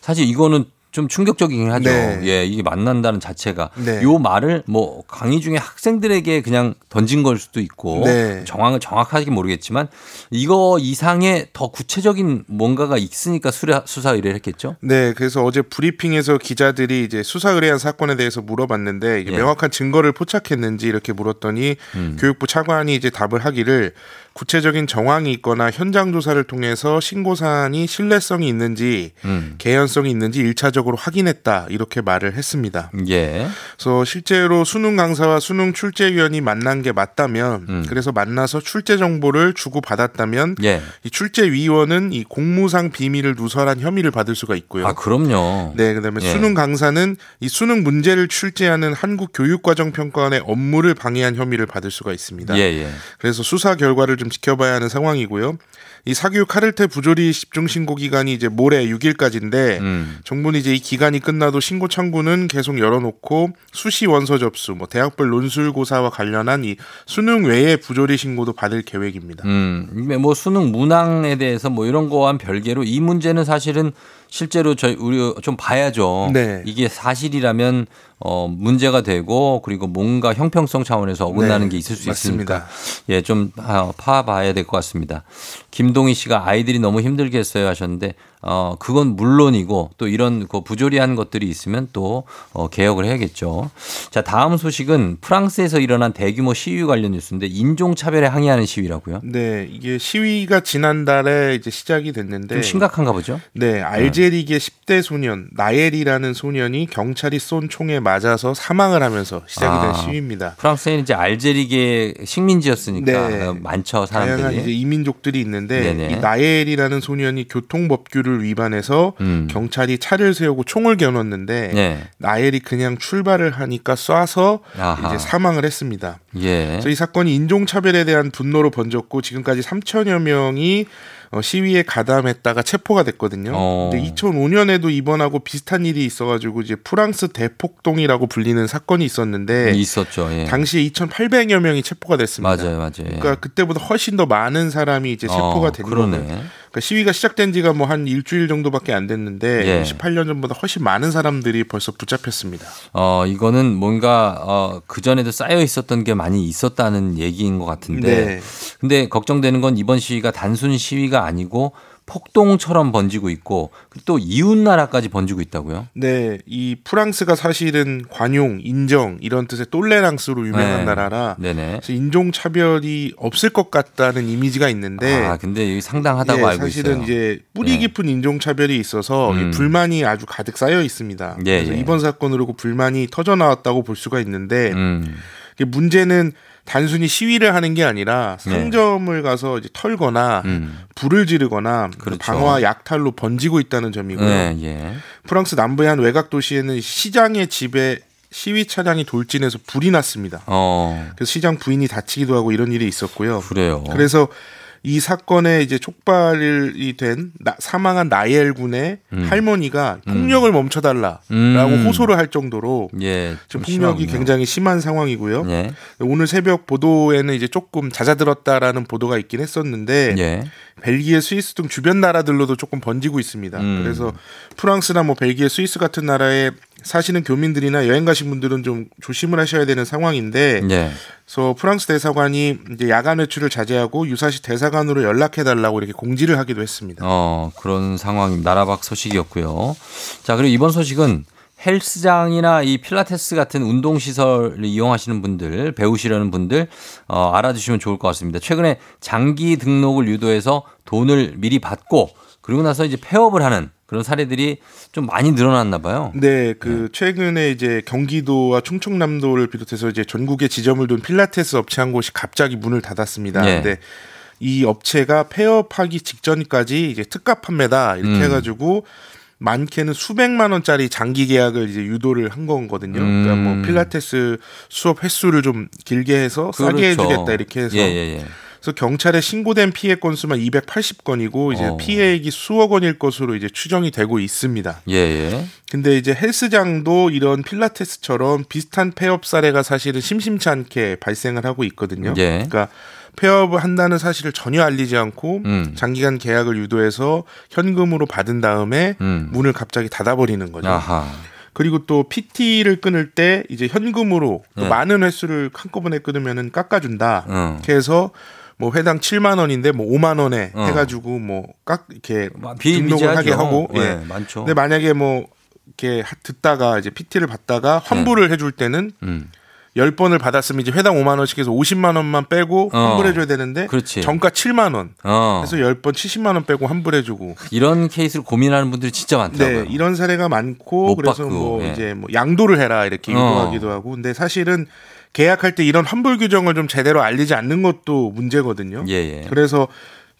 사실 이거는 좀 충격적이긴 하죠. 네. 예, 이게 만난다는 자체가 네. 요 말을 뭐 강의 중에 학생들에게 그냥 던진 걸 수도 있고 네. 정황을 정확하게 모르겠지만 이거 이상의 더 구체적인 뭔가가 있으니까 수사, 수사 의뢰를 했겠죠. 네, 그래서 어제 브리핑에서 기자들이 이제 수사 의뢰한 사건에 대해서 물어봤는데 이게 예. 명확한 증거를 포착했는지 이렇게 물었더니 음. 교육부 차관이 이제 답을 하기를 구체적인 정황이 있거나 현장 조사를 통해서 신고 사안이 신뢰성이 있는지 음. 개연성이 있는지 일차적으로 확인했다 이렇게 말을 했습니다. 예. 그래서 실제로 수능 강사와 수능 출제위원이 만난 게 맞다면 음. 그래서 만나서 출제 정보를 주고 받았다면 예. 이 출제위원은 이 공무상 비밀을 누설한 혐의를 받을 수가 있고요. 아, 그럼요. 네, 그다음에 예. 수능 강사는 이 수능 문제를 출제하는 한국 교육과정평가원의 업무를 방해한 혐의를 받을 수가 있습니다. 예, 예. 그래서 수사 결과를 좀 지켜봐야 하는 상황이고요. 이 사교육 카르텔 부조리 집중 신고 기간이 이제 모레 6일까지인데 음. 정부는 이제 이 기간이 끝나도 신고 창구는 계속 열어놓고 수시 원서 접수, 뭐 대학별 논술고사와 관련한 이 수능 외의 부조리 신고도 받을 계획입니다. 음, 뭐 수능 문항에 대해서 뭐 이런 거와는 별개로 이 문제는 사실은 실제로 저희 우리 좀 봐야죠. 네. 이게 사실이라면 어 문제가 되고 그리고 뭔가 형평성 차원에서 어긋나는 네, 게 있을 수 맞습니다. 있으니까 예, 좀 아, 파봐야 될 것 같습니다. 김동희 씨가 아이들이 너무 힘들겠어요 하셨는데 어 그건 물론이고 또 이런 그 부조리한 것들이 있으면 또 어, 개혁을 해야겠죠. 자 다음 소식은 프랑스에서 일어난 대규모 시위 관련 뉴스인데 인종 차별에 항의하는 시위라고요. 네, 이게 시위가 지난달에 이제 시작이 됐는데 좀 심각한가 보죠. 네, 알제리계 10대 소년 나엘이라는 소년이 경찰이 쏜 총에 맞아서 사망을 하면서 시작이 된 아. 시위입니다. 프랑스에는 이제 알제리계 식민지였으니까 네. 많죠 다양한 이제 사람들이. 이민족들이 있는데 네네. 이 나엘이라는 소년이 교통법규를 위반해서 음. 경찰이 차를 세우고 총을 겨눴는데 네. 나엘이 그냥 출발을 하니까 쏴서 아하. 이제 사망을 했습니다. 예. 그래서 이 사건이 인종차별에 대한 분노로 번졌고 지금까지 3천여 명이 어, 시위에 가담했다가 체포가 됐거든요. 어. 근데 2005년에도 이번하고 비슷한 일이 있어가지고 이제 프랑스 대폭동이라고 불리는 사건이 있었는데 있었죠. 예. 당시에 2,800여 명이 체포가 됐습니다. 맞아요, 맞아요. 예. 그러니까 그때보다 훨씬 더 많은 사람이 이제 체포가 어, 된. 거예요. 그러니까 시위가 시작된 지가 뭐 한 일주일 정도밖에 안 됐는데 예. 18년 전보다 훨씬 많은 사람들이 벌써 붙잡혔습니다. 어, 이거는 뭔가 어, 그 전에도 쌓여 있었던 게 많이 있었다는 얘기인 것 같은데. 네. 근데 걱정되는 건 이번 시위가 단순 시위가 아니고 폭동처럼 번지고 있고 또 이웃 나라까지 번지고 있다고요. 네, 이 프랑스가 사실은 관용, 인정 이런 뜻의 똘레랑스로 유명한 네. 나라라 네네. 인종 차별이 없을 것 같다는 이미지가 있는데 아, 근데 여기 상당하다고 예, 알고 사실은 있어요. 이제 뿌리 네. 깊은 인종 차별이 있어서 이 음. 불만이 아주 가득 쌓여 있습니다. 예, 그래서 예. 이번 사건으로 그 불만이 터져 나왔다고 볼 수가 있는데 음. 문제는 단순히 시위를 하는 게 아니라 네. 상점을 가서 이제 털거나 음. 불을 지르거나 그렇죠. 방화 약탈로 번지고 있다는 점이고요. 네, 예. 프랑스 남부의 한 외곽 도시에는 시장의 집에 시위 차량이 돌진해서 불이 났습니다. 어, 그래서 시장 부인이 다치기도 하고 이런 일이 있었고요. 그래요. 그래서 이 사건에 이제 촉발이 된 나- 사망한 나엘 군의 음. 할머니가 폭력을 멈춰달라라고 음. 호소를 할 정도로 예. 지금 좀 폭력이 심하군요. 굉장히 심한 상황이고요. 예. 오늘 새벽 보도에는 이제 조금 잦아들었다라는 보도가 있긴 했었는데 예. 벨기에, 스위스 등 주변 나라들로도 조금 번지고 있습니다. 음. 그래서 프랑스나 뭐 벨기에, 스위스 같은 나라에 사시는 교민들이나 여행 가신 분들은 좀 조심을 하셔야 되는 상황인데 예. 그래서 프랑스 대사관이 이제 야간 외출을 자제하고 유사시 대사관으로 연락해 달라고 이렇게 공지를 하기도 했습니다. 어, 그런 상황입니다. 나라 밖 소식이었고요. 자, 그리고 이번 소식은 헬스장이나 이 필라테스 같은 운동 시설을 이용하시는 분들, 배우시려는 분들, 어, 알아두시면 좋을 것 같습니다. 최근에 장기 등록을 유도해서 돈을 미리 받고, 그리고 나서 이제 폐업을 하는 그런 사례들이 좀 많이 늘어났나 봐요. 네, 그 최근에 이제 경기도와 충청남도를 비롯해서 이제 전국에 지점을 둔 필라테스 업체 한 곳이 갑자기 문을 닫았습니다. 예. 근데 이 업체가 폐업하기 직전까지 이제 특가 판매다 이렇게 음. 해가지고 많게는 수백만 원짜리 장기 계약을 이제 유도를 한 거거든요. 그러니까 음. 뭐 필라테스 수업 횟수를 좀 길게 해서 싸게 그렇죠. 해주겠다 이렇게 해서 예, 예, 예. 그래서 경찰에 신고된 피해 건수만 280건이고 이제 어. 피해액이 수억 원일 것으로 이제 추정이 되고 있습니다. 예, 예. 근데 이제 헬스장도 이런 필라테스처럼 비슷한 폐업 사례가 사실은 심심치 않게 발생을 하고 있거든요. 예. 그러니까 폐업을 한다는 사실을 전혀 알리지 않고 음. 장기간 계약을 유도해서 현금으로 받은 다음에 음. 문을 갑자기 닫아버리는 거죠. 아하. 그리고 또 PT를 끊을 때 이제 현금으로 또 예. 많은 횟수를 한꺼번에 끊으면은 깎아준다. 어. 이렇게 해서 뭐 회당 7만 원인데 뭐 5만 원에 어. 해가지고 뭐깎 이렇게. 등록을 하게 하고 예, 예. 많죠. 근데 만약에 뭐 이렇게 하- 듣다가 이제 PT를 받다가 환불을 해줄 때는 음. 10번을 받았으면 이제 회당 5만 원씩 해서 50만 원만 빼고 어. 환불해 줘야 되는데 그렇지. 정가 7만 원. 어. 그래서 10번 70만 원 빼고 환불해 주고. 이런 케이스를 고민하는 분들이 진짜 많더라고요. 네, 이런 사례가 많고 못 그래서 받고, 뭐 예. 이제 뭐 양도를 해라 이렇게 어. 유도하기도 하고. 근데 사실은 계약할 때 이런 환불 규정을 좀 제대로 알리지 않는 것도 문제거든요. 예, 예. 그래서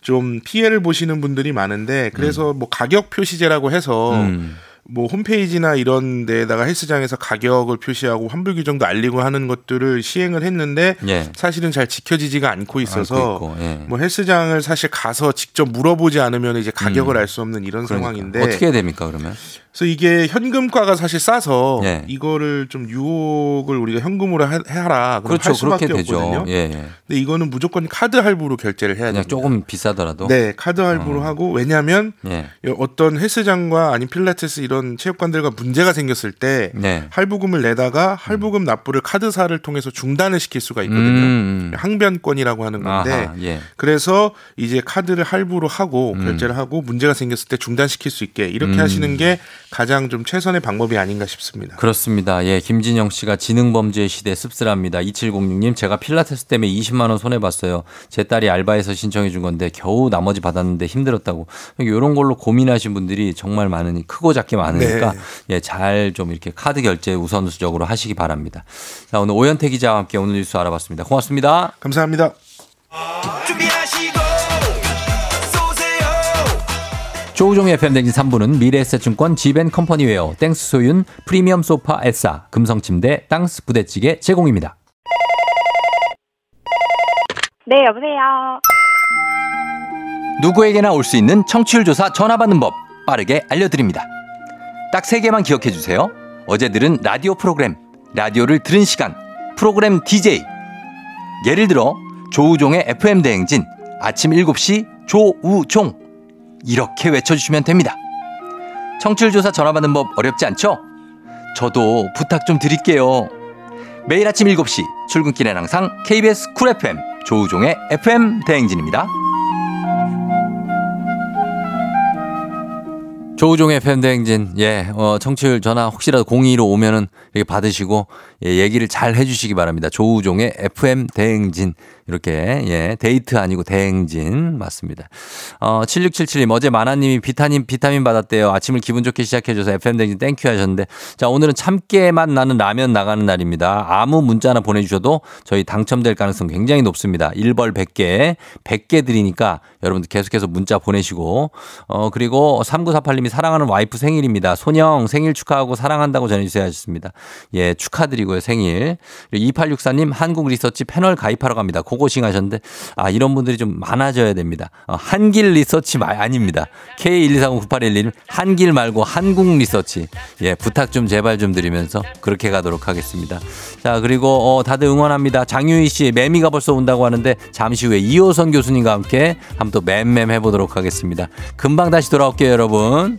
좀 피해를 보시는 분들이 많은데 그래서 뭐 가격 표시제라고 해서 음. 뭐 홈페이지나 이런 데에다가 헬스장에서 가격을 표시하고 환불 규정도 알리고 하는 것들을 시행을 했는데 예. 사실은 잘 지켜지지가 않고 있어서 않고 있고, 예. 뭐 헬스장을 사실 가서 직접 물어보지 않으면 이제 가격을 음. 알수 없는 이런 그러니까. 상황인데 어떻게 해야 됩니까 그러면? 그래서 이게 현금가가 사실 싸서 예. 이거를 좀 유혹을 우리가 현금으로 해- 해라 그럼 그렇죠. 할 수밖에 그렇게 되죠. 없거든요. 예, 예. 근데 이거는 무조건 카드 할부로 결제를 해야 됩니다. 조금 비싸더라도. 네, 카드 할부로 어. 하고 왜냐하면 예. 어떤 헬스장과 아니 필라테스 이런 체육관들과 문제가 생겼을 때 네. 할부금을 내다가 할부금 납부를 카드사를 통해서 중단을 시킬 수가 있거든요. 음. 항변권이라고 하는 건데 아하, 예. 그래서 이제 카드를 할부로 하고 음. 결제를 하고 문제가 생겼을 때 중단시킬 수 있게 이렇게 음. 하시는 게 가장 좀 최선의 방법이 아닌가 싶습니다. 그렇습니다. 예, 김진영 씨가 지능 범죄의 시대 씁쓸합니다. 2706님, 제가 필라테스 때문에 20만 원 손해 봤어요. 제 딸이 알바해서 신청해 준 건데 겨우 나머지 받았는데 힘들었다고. 이런 걸로 고민하신 분들이 정말 많으니 크고 작게 많으니까 네. 예, 잘 좀 이렇게 카드 결제 우선적으로 하시기 바랍니다. 자, 오늘 오현태 기자와 함께 오늘 뉴스 알아봤습니다. 고맙습니다. 감사합니다. 조우종의 FM댕진 3부는 미래에셋증권 지벤컴퍼니웨어, 땡스 소윤, 프리미엄 소파 에싸, 금성침대, 땅스 부대찌개 제공입니다. 네, 여보세요. 누구에게나 올 수 있는 청취율 조사 전화 받는 법 빠르게 알려드립니다. 딱 세 개만 기억해 주세요. 어제 들은 라디오 프로그램, 라디오를 들은 시간, 프로그램 DJ. 예를 들어 조우종의 FM 대행진 아침 7시 조우종 이렇게 외쳐주시면 됩니다. 청취율 조사 전화 받는 법 어렵지 않죠? 저도 부탁 좀 드릴게요. 매일 아침 7시 출근길엔 항상 KBS Cool FM 조우종의 FM 대행진입니다. 조우종의 FM대행진, 예, 어, 청취율 전화 혹시라도 02로 오면은 이렇게 받으시고, 예, 얘기를 잘 해주시기 바랍니다. 조우종의 FM 대행진. 이렇게, 예, 데이트 아니고 대행진. 맞습니다. 어, 7677님, 어제 마나님이 비타민, 비타민 받았대요. 아침을 기분 좋게 시작해줘서 FM대행진 thank you 하셨는데. 자, 오늘은 참깨만 나는 라면 나가는 날입니다. 아무 문자나 보내주셔도 저희 당첨될 가능성 굉장히 높습니다. 1벌 100개, 100개 드리니까 여러분들 계속해서 문자 보내시고, 어, 그리고 3948님이 사랑하는 와이프 생일입니다. 손영 생일 축하하고 사랑한다고 전해주세요 하셨습니다. 예, 축하드리고 요, 생일. 2864님 한국 리서치 패널 가입하러 갑니다. 고고싱 하셨는데, 아, 이런 분들이 좀 많아져야 됩니다. 어, 한길 리서치 마, 아닙니다. K123098111 한길 말고 한국 리서치. 예, 부탁 좀 제발 좀 드리면서 그렇게 가도록 하겠습니다. 자, 그리고 어, 다들 응원합니다. 장유희 씨 매미가 벌써 온다고 하는데 잠시 후에 이호선 교수님과 함께 한번 또 맴맴 해보도록 하겠습니다. 금방 다시 돌아올게요, 여러분.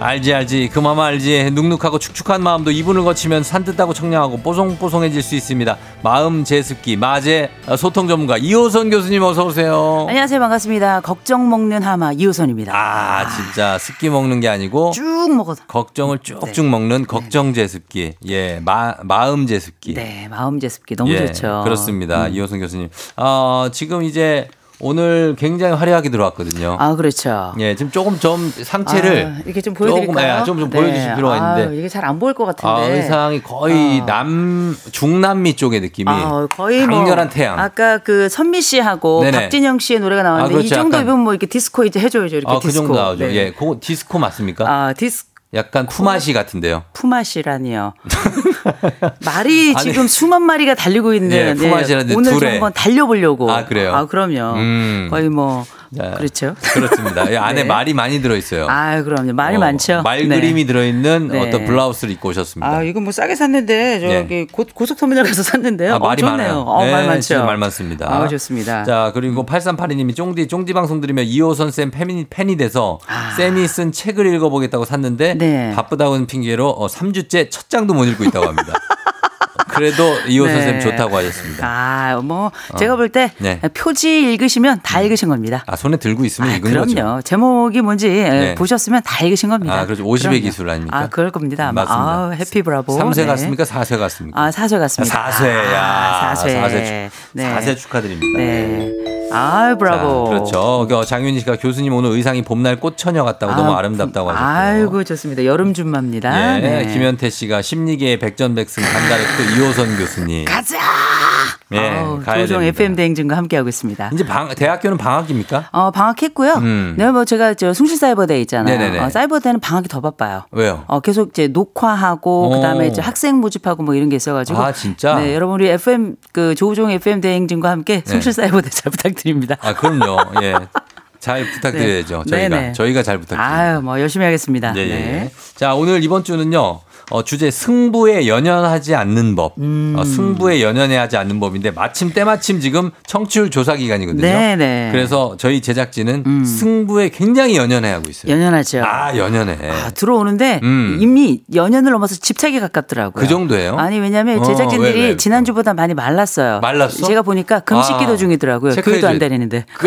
알지 알지. 그 마음 알지. 눅눅하고 축축한 마음도 이분을 거치면 산뜻하고 청량하고 뽀송뽀송해질 수 있습니다. 마음 제습기 마제 소통 전문가 이호선 교수님 어서 오세요. 안녕하세요. 반갑습니다. 걱정 먹는 하마 이호선입니다. 아 진짜 습기 먹는 게 아니고 쭉 먹어서. 걱정을 쭉쭉 먹는 걱정 제습기. 예 마, 마음 제습기. 네 마음 제습기 너무 예, 좋죠. 그렇습니다. 음. 이호선 교수님. 어, 지금 이제 오늘 굉장히 화려하게 들어왔거든요 아 그렇죠 예 지금 조금 좀 상체를 아, 이렇게 좀 보여드릴까요? 조금, 예, 좀, 좀 보여주실 필요가 있는데 아, 이게 잘 안 보일 것 같은데. 아, 의상이 거의 남 중남미 쪽의 느낌이 아, 거의 뭐 강렬한 태양. 아까 그 선미 씨하고 네네. 박진영 씨의 노래가 나왔는데 아, 그렇죠. 이 정도 약간- 입으면 뭐 이렇게 디스코 이제 해줘야죠. 이렇게 아, 그 디스코. 정도 나오죠. 네. 예, 그거 디스코 맞습니까? 아 디스 약간 푸마시 같은데요. 푸마시라니요. 말이 아니. 지금 수만 마리가 달리고 있는 예, 푸마시라는데 오늘 좀 둘에. 한번 달려보려고. 아, 그래요? 아 그럼요. 음. 거의 뭐 네. 그렇죠. 그렇습니다. 이 안에 네. 말이 많이 들어있어요. 아 그럼요. 말이 어, 많죠. 말 네. 그림이 들어있는 네. 어떤 블라우스를 입고 오셨습니다. 아 이거 뭐 싸게 샀는데 저기 고, 고속터미널 가서 샀는데요. 아, 말이 어, 좋네요. 많아요. 어, 말 네, 많죠. 말 많습니다. 아 좋습니다. 자, 그리고 8382님이 쫑디, 쫑디 방송 들으며 이호선 쌤 팬이, 팬이 돼서 쌤이 쓴 책을 읽어보겠다고 샀는데 아. 네. 바쁘다는 핑계로 어, 3주째 첫 장도 못 읽고 있다고 합니다. 그래도 이호선 네. 쌤 좋다고 하셨습니다. 아, 뭐 어. 제가 볼때 네. 표지 읽으시면 다 읽으신 겁니다. 아, 손에 들고 있으면 아, 읽은 그럼요. 거죠. 제목이 뭔지 네. 보셨으면 다 읽으신 겁니다. 아, 그렇죠. 50의 그럼요. 기술 아닙니까? 아, 그럴 겁니다. 아마. 맞습니다. 아, 해피 브라보. 3세 네. 같습니까? 4세 같습니까? 아, 사쇄 같습니다. 4세야. 아, 사쇄. 4세, 네. 4세 축하드립니다. 네. 아, 브라보. 자, 그렇죠. 그 장윤희 씨가 교수님 오늘 의상이 봄날 꽃처녀 같다고 너무 아, 아름답다고 하셨고. 아이고, 좋습니다. 여름 준마입니다. 예, 네. 김현태 씨가 심리계의 백전백승 간다렉도 이호선 교수님. 가자! 예, 아우, 가야 조종 됩니다. FM 대행진과 함께하고 있습니다. 이제 방, 대학교는 방학입니까? 어, 방학했고요. 음. 네, 뭐 제가 저 숭실사이버대 있잖아요. 어, 사이버대는 방학이 더 바빠요. 왜요? 어, 계속 이제 녹화하고 오. 그다음에 이제 학생 모집하고 뭐 이런 게 있어가지고. 아, 진짜? 네, 여러분 우리 FM 그 조우종 FM 대행진과 함께 네. 숭실사이버대 잘 부탁드립니다. 아, 그럼요. 예. 잘 부탁드려야죠. 네. 저희가. 네네. 저희가 잘 부탁드립니다. 아유, 뭐 열심히 하겠습니다. 예, 예. 네. 자, 오늘 이번 주는요. 어, 주제 승부에 연연하지 않는 법. 음. 어, 승부에 연연하지 않는 법인데 마침 때마침 지금 청취율 조사 기간이거든요. 네네. 음. 그래서 저희 제작진은 승부에 굉장히 연연해 하고 있어요. 연연하죠. 아, 연연해. 아, 들어오는데 음. 이미 연연을 넘어서 집착에 가깝더라고요. 그 정도예요? 아니 왜냐하면 어, 제작진들이 왜, 왜? 지난주보다 많이 말랐어요. 말랐어? 제가 보니까 금식기도 아, 중이더라고요. 교회도 안 돼. 다니는데.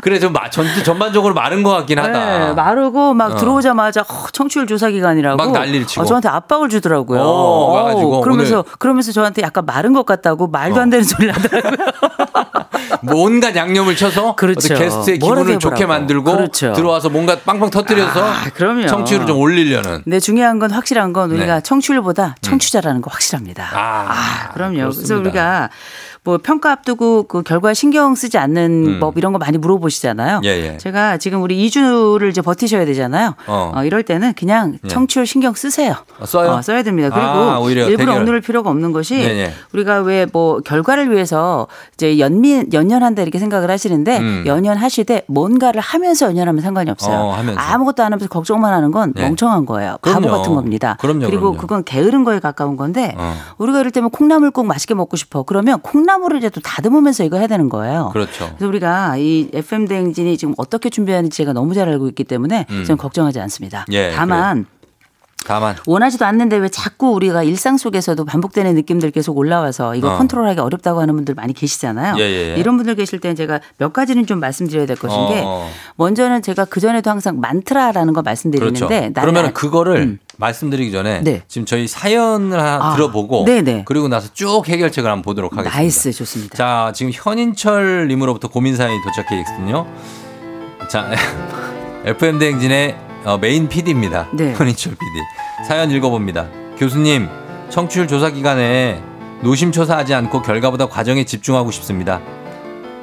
그래 좀 마- 전, 전반적으로 마른 것 같긴 하다. 네, 마르고 막 어. 들어오자마자 어, 청취율 조사 기간이라고 막 난리를 치고. 어, 저한테 압박을 주더라고요. 오, 와가지고 그러면서 오늘- 그러면서 저한테 약간 마른 것 같다고 말도 안 되는 소리를 하더라고요. 뭐 온갖 양념을 쳐서 그렇죠. 게스트의 기분을 좋게. 만들고 그렇죠. 들어와서 뭔가 빵빵 터뜨려서 아, 그럼요. 청취율을 좀 올리려는. 근데 중요한 건 확실한 건 우리가 네. 청취율보다 청취자라는 거 확실합니다. 아, 그럼요. 그래서 그렇습니다. 우리가 뭐 평가 앞두고 그 결과에 신경 쓰지 않는 음. 법 이런 거 많이 물어보시잖아요. 예, 예. 제가 지금 우리 2주를 이제 버티셔야 되잖아요. 어. 어, 이럴 때는 그냥 예. 청취율 신경 쓰세요. 어, 써요? 어, 써야 됩니다. 그리고 아, 오히려 일부러 대결. 억누를 필요가 없는 것이 네, 네. 우리가 왜 뭐 결과를 위해서 이제 연민 연연한다 이렇게 생각을 하시는데 음. 연연하시되 뭔가를 하면서 연연하면 상관이 없어요. 어, 하면서. 아무것도 안 하면서 걱정만 하는 건 네. 멍청한 거예요. 그럼요. 바보 같은 겁니다. 그럼요, 리고 그럼요. 그건 게으른 거에 가까운 건데 어. 우리가 이럴 때면 콩나물국 맛있게 먹고 싶어. 그러면 콩나 물이라도 다듬으면서 이거 해야 되는 거예요. 그렇죠. 그래서 우리가 이 FM 대행진이 지금 어떻게 준비하는지 제가 너무 잘 알고 있기 때문에 음. 저는 걱정하지 않습니다. 예, 다만 다만 원하지도 않는데 왜 자꾸 우리가 일상 속에서도 반복되는 느낌들 계속 올라와서 이거 어. 컨트롤하기 어렵다고 하는 분들 많이 계시잖아요. 예, 예, 예. 이런 분들 계실 때는 제가 몇 가지는 좀 말씀드려야 될 것인 게 어. 먼저는 제가 그 전에도 항상 만트라라는 거 말씀드리는데 그렇죠. 그러면 아- 그거를 음. 말씀드리기 전에 네. 지금 저희 사연을 하나 아, 들어보고 네네. 그리고 나서 쭉 해결책을 한번 보도록 하겠습니다. nice 좋습니다. 자, 지금 현인철 님으로부터 고민 사연이 도착해 있거든요. 자, FM 대행진의 어, 메인 PD입니다. 네. 현인철 PD. 사연 읽어봅니다. 교수님, 청취율 조사 기간에 노심초사하지 않고 결과보다 과정에 집중하고 싶습니다.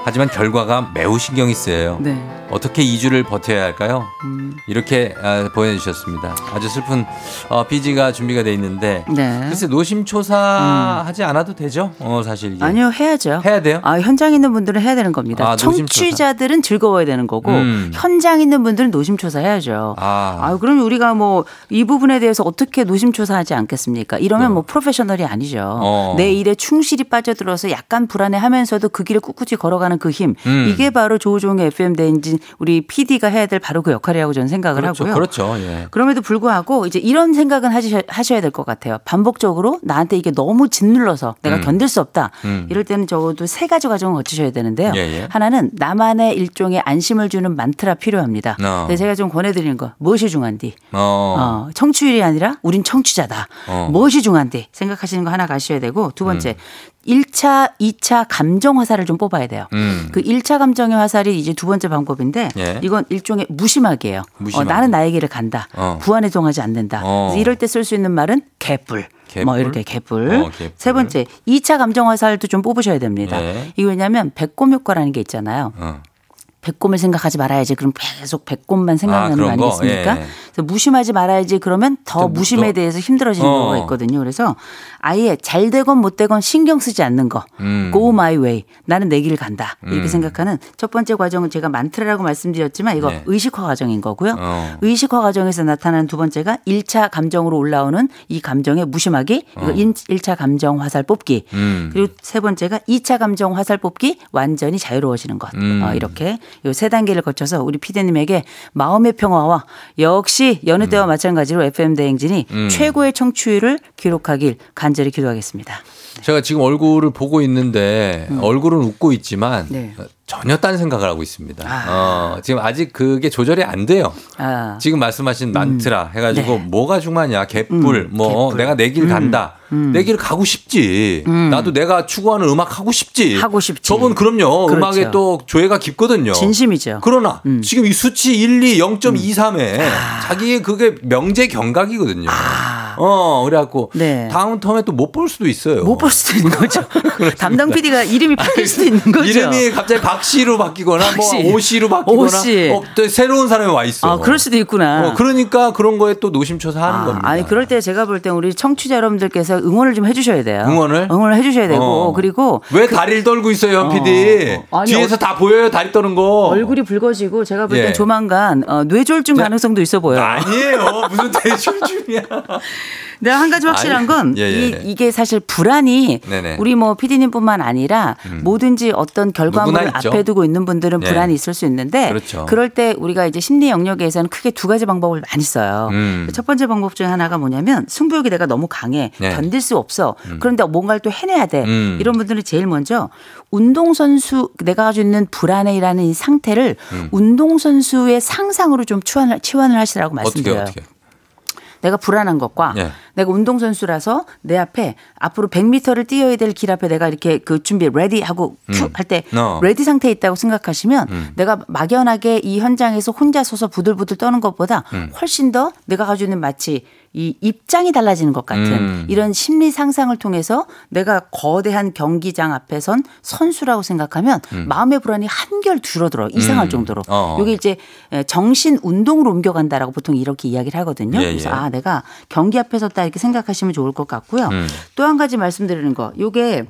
하지만 결과가 매우 신경이 쓰여요. 네. 어떻게 2주를 버텨야 할까요? 음. 이렇게 아, 보내주셨습니다. 아주 슬픈 어, PG가 준비가 돼 있는데 네. 글쎄 노심초사하지 않아도 되죠. 어, 사실 이게. 아니요 해야죠. 해야 돼요? 아, 현장 있는 분들은 해야 되는 겁니다. 아. 청취자들은 즐거워야 되는 거고 음. 현장 있는 분들은 노심초사 해야죠. 아, 아, 그럼 우리가 뭐 이 부분에 대해서 어떻게 노심초사하지 않겠습니까? 이러면 뭐 프로페셔널이 아니죠. 네. 어. 내 일에 충실히 빠져들어서 약간 불안해하면서도 그 길을 꿋꿋이 걸어가는 그 힘. 음. 이게 바로 조우종의 FM 대행진 우리 PD가 해야 될 바로 그 역할이라고 저는 생각을 그렇죠. 하고요. 그렇죠. 예. 그럼에도 불구하고 이제 이런 생각은 하셔, 하셔야 될 것 같아요. 반복적으로 나한테 이게 너무 짓눌러서 내가 음. 견딜 수 없다. 음. 이럴 때는 적어도 세 가지 과정을 거치셔야 되는데요. 예, 예. 하나는 나만의 일종의 안심을 주는 만트라 필요합니다. 어. 네, 제가 좀 권해드리는 거 무엇이 중요한디? 어. 어, 청취율이 아니라 우린 청취자다. 어. 무엇이 중요한디? 생각하시는 거 하나 가셔야 되고 두 번째 음. 1차, 2차 감정 화살을 좀 뽑아야 돼요. 음. 그 1차 감정의 화살이 이제 두 번째 방법인데 예. 이건 일종의 무심하게예요. 어, 무심하게. 나는 나의 길을 간다. 어. 부안해동하지 않는다. 어. 이럴 때 쓸 수 있는 말은 개뿔. 개뿔? 뭐 이렇게 개뿔. 어, 개뿔. 세 번째 2차 감정 화살도 좀 뽑으셔야 됩니다. 예. 이거 왜냐하면 배꼽 효과라는 게 있잖아요. 어. 배꼽을 생각하지 말아야지. 그럼 계속 배꼽만 아, 생각나는 거 그런 거? 아니겠습니까? 예. 그래서 무심하지 말아야지. 그러면 더좀 무심에 더- 대해서 힘들어지는 어. 경우가 있거든요. 그래서 아예 잘 되건 못 되건 신경 쓰지 않는 거. 음. Go my way. 나는 내 길 간다. 이렇게 음. 생각하는 첫 번째 과정은 제가 만트라라고 말씀드렸지만 이거 네. 의식화 과정인 거고요. 어. 의식화 과정에서 나타나는 두 번째가 1차 감정으로 올라오는 이 감정의 무심하기. 이거 어. 1차 감정 화살 뽑기. 음. 그리고 세 번째가 2차 감정 화살 뽑기 완전히 자유로워지는 것. 음. 어, 이렇게 요 세 단계를 거쳐서 우리 피디님에게 마음의 평화와 역시 여느 때와 마찬가지로 FM 대행진이 음. 최고의 청취율을 기록하길 간절히 기도하겠습니다. 제가 지금 얼굴을 보고 있는데 얼굴은 웃고 있지만 음. 네. 어, 전혀 딴 생각을 하고 있습니다. 아. 어, 지금 아직 그게 조절이 안 돼요. 아, 지금 말씀하신 만트라 해가지고 네. 뭐가 중요하냐 개뿔 음, 뭐 개뿔. 내가 내 길 간다 음. 내길 가고 싶지 음. 나도 내가 추구하는 음악 하고 싶지 하고 싶지. 저분 그럼요 그렇죠. 음악에 또 조예가 깊거든요 진심이죠. 그러나 음. 지금 이 수치 1, 2, 0.23에 자기의 그게 명제 경각이거든요 어 그래갖고 네. 다음 텀에 또 못 볼 수도 있어요 못 볼 수도 있는 거죠. 담당 PD가 이름이 바뀔 수도 있는 거죠. 이름이 갑자기 박씨로 바뀌거나 박씨. 뭐 오씨로 바뀌거나 오씨. 어, 또 새로운 사람이 와 있어 아, 그럴 수도 있구나. 어, 그러니까 그런 거에 또 노심초사하는 아, 겁니다. 아니 그럴 때 제가 볼 때 우리 청취자 여러분들께서 응원을 좀 해주셔야 돼요. 응원을? 응원을 해주셔야 되고 어. 그리고 왜 다리를 떨고 있어요, 현 어. PD? 아니, 뒤에서 다 보여요, 다리 떠는 거. 얼굴이 붉어지고 제가 볼땐 예. 조만간 어, 뇌졸중 가능성도 있어 보여요. 아니에요. 무슨 대출중이야. 내가 한 가지 확실한 건 예, 예. 이, 게 사실 불안이 네네. 우리 뭐 PD님뿐만 아니라 음. 뭐든지 어떤 결과물을. 앞에 두고 있는 분들은 예. 불안이 있을 수 있는데 그렇죠. 럴때 우리가 이제 심리 영역에서는 크게 두 가지 방법을 많이 써요. 음. 첫 번째 방법 중에 하나가 뭐냐면 승부욕이 내가 너무 강해 네. 견딜 수 없어 그런데 뭔가를 또 해내야 돼 음. 이런 분들은 제일 먼저 운동선수 내가 가지고 있는 불안해라는 이 상태를 음. 운동선수의 상상으로 좀 치환을, 치환을 하시라고 어떻게, 말씀드려요. 어떻게. 내가 불안한 것과 예. 내가 운동선수라서 내 앞에 앞으로 100m를 뛰어야 될 길 앞에 내가 이렇게 그 준비 ready 하고 큐 음. 할때 어. ready 상태에 있다고 생각하시면 음. 내가 막연하게 이 현장에서 혼자 서서 부들부들 떠는 것보다 음. 훨씬 더 내가 가지고 있는 마치 이 입장이 달라지는 것 같은 음. 이런 심리 상상을 통해서 내가 거대한 경기장 앞에선 선수라고 생각하면 음. 마음의 불안이 한결 줄어들어 이상할 음. 정도로 어. 이게 이제 정신 운동으로 옮겨간다라고 보통 이렇게 이야기를 하거든요. 예, 그래서 예. 아 내가 경기 앞에 섰다 이렇게 생각하시면 좋을 것 같고요. 음. 또한 가지 말씀드리는 거 요게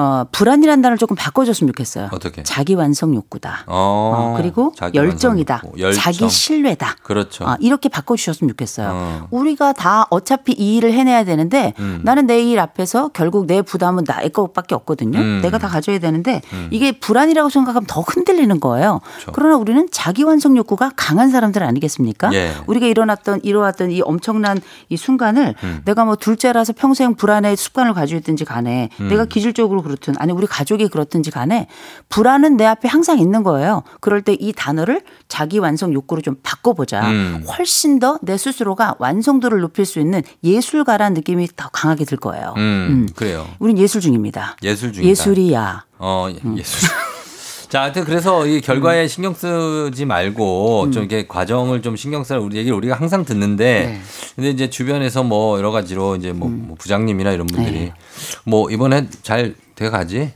어, 불안이라는 단어를 조금 바꿔줬으면 좋겠어요. 어떻게? 자기 완성 욕구다. 어, 어, 그리고 자기 열정이다. 열정. 자기 신뢰다. 그렇죠. 아, 이렇게 바꿔주셨으면 좋겠어요. 어. 우리가 다 어차피 이 일을 해내야 되는데 음. 나는 내 일 앞에서 결국 내 부담은 나의 것밖에 없거든요. 음. 내가 다 가져야 되는데 음. 이게 불안이라고 생각하면 더 흔들리는 거예요. 그렇죠. 그러나 우리는 자기 완성 욕구가 강한 사람들 아니겠습니까? 예. 우리가 일어났던 이뤄왔던 이 엄청난 이 순간을 음. 내가 뭐 둘째라서 평생 불안의 습관을 가지고 있든지 간에 음. 내가 기질적으로 그렇든 아니 우리 가족이 그렇든지 간에 불안은 내 앞에 항상 있는 거예요. 그럴 때 이 단어를 자기 완성 욕구로 좀 바꿔보자. 음. 훨씬 더 내 스스로가 완성도를 높일 수 있는 예술가라는 느낌이 더 강하게 들 거예요. 음, 그래요. 우린 예술 중입니다. 예술 중이다. 예술이야. 어, 예술. 자, 하여튼 그래서 이 결과에 신경 쓰지 말고 좀 이렇게 과정을 좀 신경 쓰라 우리 얘기를 우리가 항상 듣는데 네. 근데 이제 주변에서 뭐 여러 가지로 이제 뭐, 뭐 부장님이나 이런 분들이 뭐 이번에 잘 돼가지?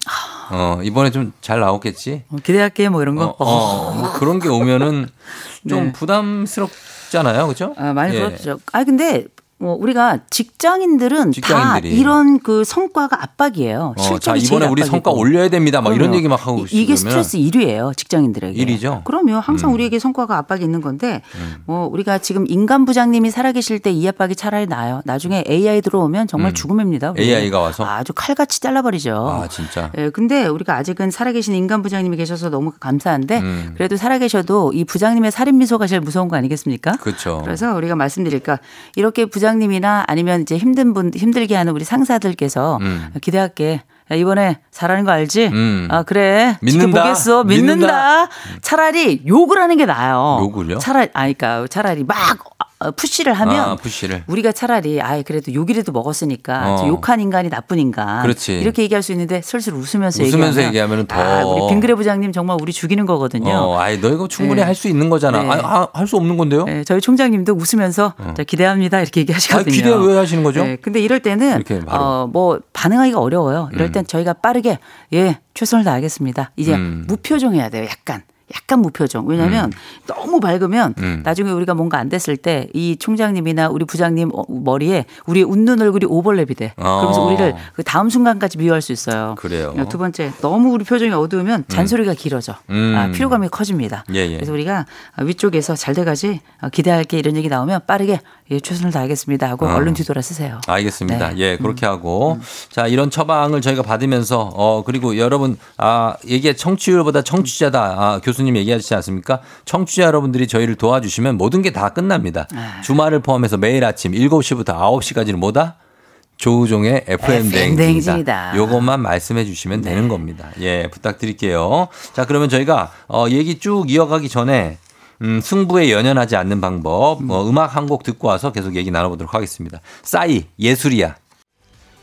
어, 이번에 좀 잘 나오겠지? 어, 기대할게 뭐 이런 거. 어, 어, 뭐 그런 게 오면은 좀 네. 부담스럽잖아요. 그죠? 아, 많이 예. 그렇죠. 아 근데 뭐 우리가 직장인들은 직장인들이. 다 이런 그 성과가 압박이에요. 어, 자, 이번에 우리 압박이고. 성과 올려야 됩니다. 막 이런 그럼요. 얘기 막 하고 이- 이게 스트레스 1위예요. 직장인들에게. 일이죠? 그럼요. 항상 음. 우리에게 성과가 압박이 있는 건데 뭐 우리가 지금 인간 부장님이 살아계실 때 이 압박이 차라리 나아요. 나중에 AI 들어오면 정말 음. 죽음입니다. 우리. AI가 와서 아주 칼같이 잘라버리죠. 아, 진짜. 예, 근데 우리가 아직은 살아계신 인간 부장님이 계셔서 너무 감사한데 음. 그래도 살아계셔도 이 부장님의 살인 미소가 제일 무서운 거 아니겠습니까? 그렇죠. 그래서 우리가 말씀드릴까 이렇게 부장 님이나 아니면 이제 힘든 분 힘들게 하는 우리 상사들께서 음. 기대할게. 야, 이번에 잘하는 거 알지? 음. 아 그래 믿는다. 지켜보겠어 믿는다. 믿는다. 차라리 욕을 하는 게 나아요. 욕을요? 차라리 아니까 차라리 막 어, 푸시를 하면 아, 푸시를. 우리가 차라리 아예 그래도 욕이라도 먹었으니까 어. 저 욕한 인간이 나쁜 인간 그렇지. 이렇게 얘기할 수 있는데 슬슬 웃으면서 웃으면서 얘기하면, 더. 아, 우리 빙그레 부장님 정말 우리 죽이는 거거든요. 어, 아이, 너 이거 충분히 네. 할수 있는 거잖아. 네. 아, 할수 없는 건데요? 네, 저희 총장님도 웃으면서 자, 기대합니다 이렇게 얘기하시거든요. 아, 기대 왜 하시는 거죠? 네, 근데 이럴 때는. 어, 뭐 반응하기가 어려워요. 이럴 음. 땐 저희가 빠르게 예 최선을 다하겠습니다. 이제 음. 무표정해야 돼요. 약간. 약간 무표정. 왜냐하면 너무 밝으면 음. 나중에 우리가 뭔가 안 됐을 때 이 총장님이나 우리 부장님 어, 머리에 우리 웃는 얼굴이 오버랩이 돼. 그러면서 어. 우리를 그 다음 순간까지 미워할 수 있어요. 그래요. 두 번째, 너무 우리 표정이 어두우면 잔소리가 길어져. 음. 아, 피로감이 커집니다. 예, 예. 그래서 우리가 위쪽에서 잘 돼가지 어, 기대할게 이런 얘기 나오면 빠르게 예, 최선을 다하겠습니다 하고 어. 얼른 뒤돌아 쓰세요. 알겠습니다. 네. 예, 그렇게 하고. 자, 이런 처방을 저희가 받으면서, 어, 그리고 여러분, 아, 얘기 청취율보다 청취자다. 아, 교수님 얘기하시지 않습니까? 청취자 여러분들이 저희를 도와주시면 모든 게 다 끝납니다. 아. 주말을 포함해서 매일 아침 7시부터 9시까지는 뭐다? 조우종의 FM. 대행진이다. 요것만 말씀해 주시면 네. 되는 겁니다. 예, 부탁드릴게요. 자, 그러면 저희가 어, 얘기 쭉 이어가기 전에 음, 승부에 연연하지 않는 방법, 뭐 음악 한 곡 듣고 와서 계속 얘기 나눠보도록 하겠습니다. 싸이, 예술이야.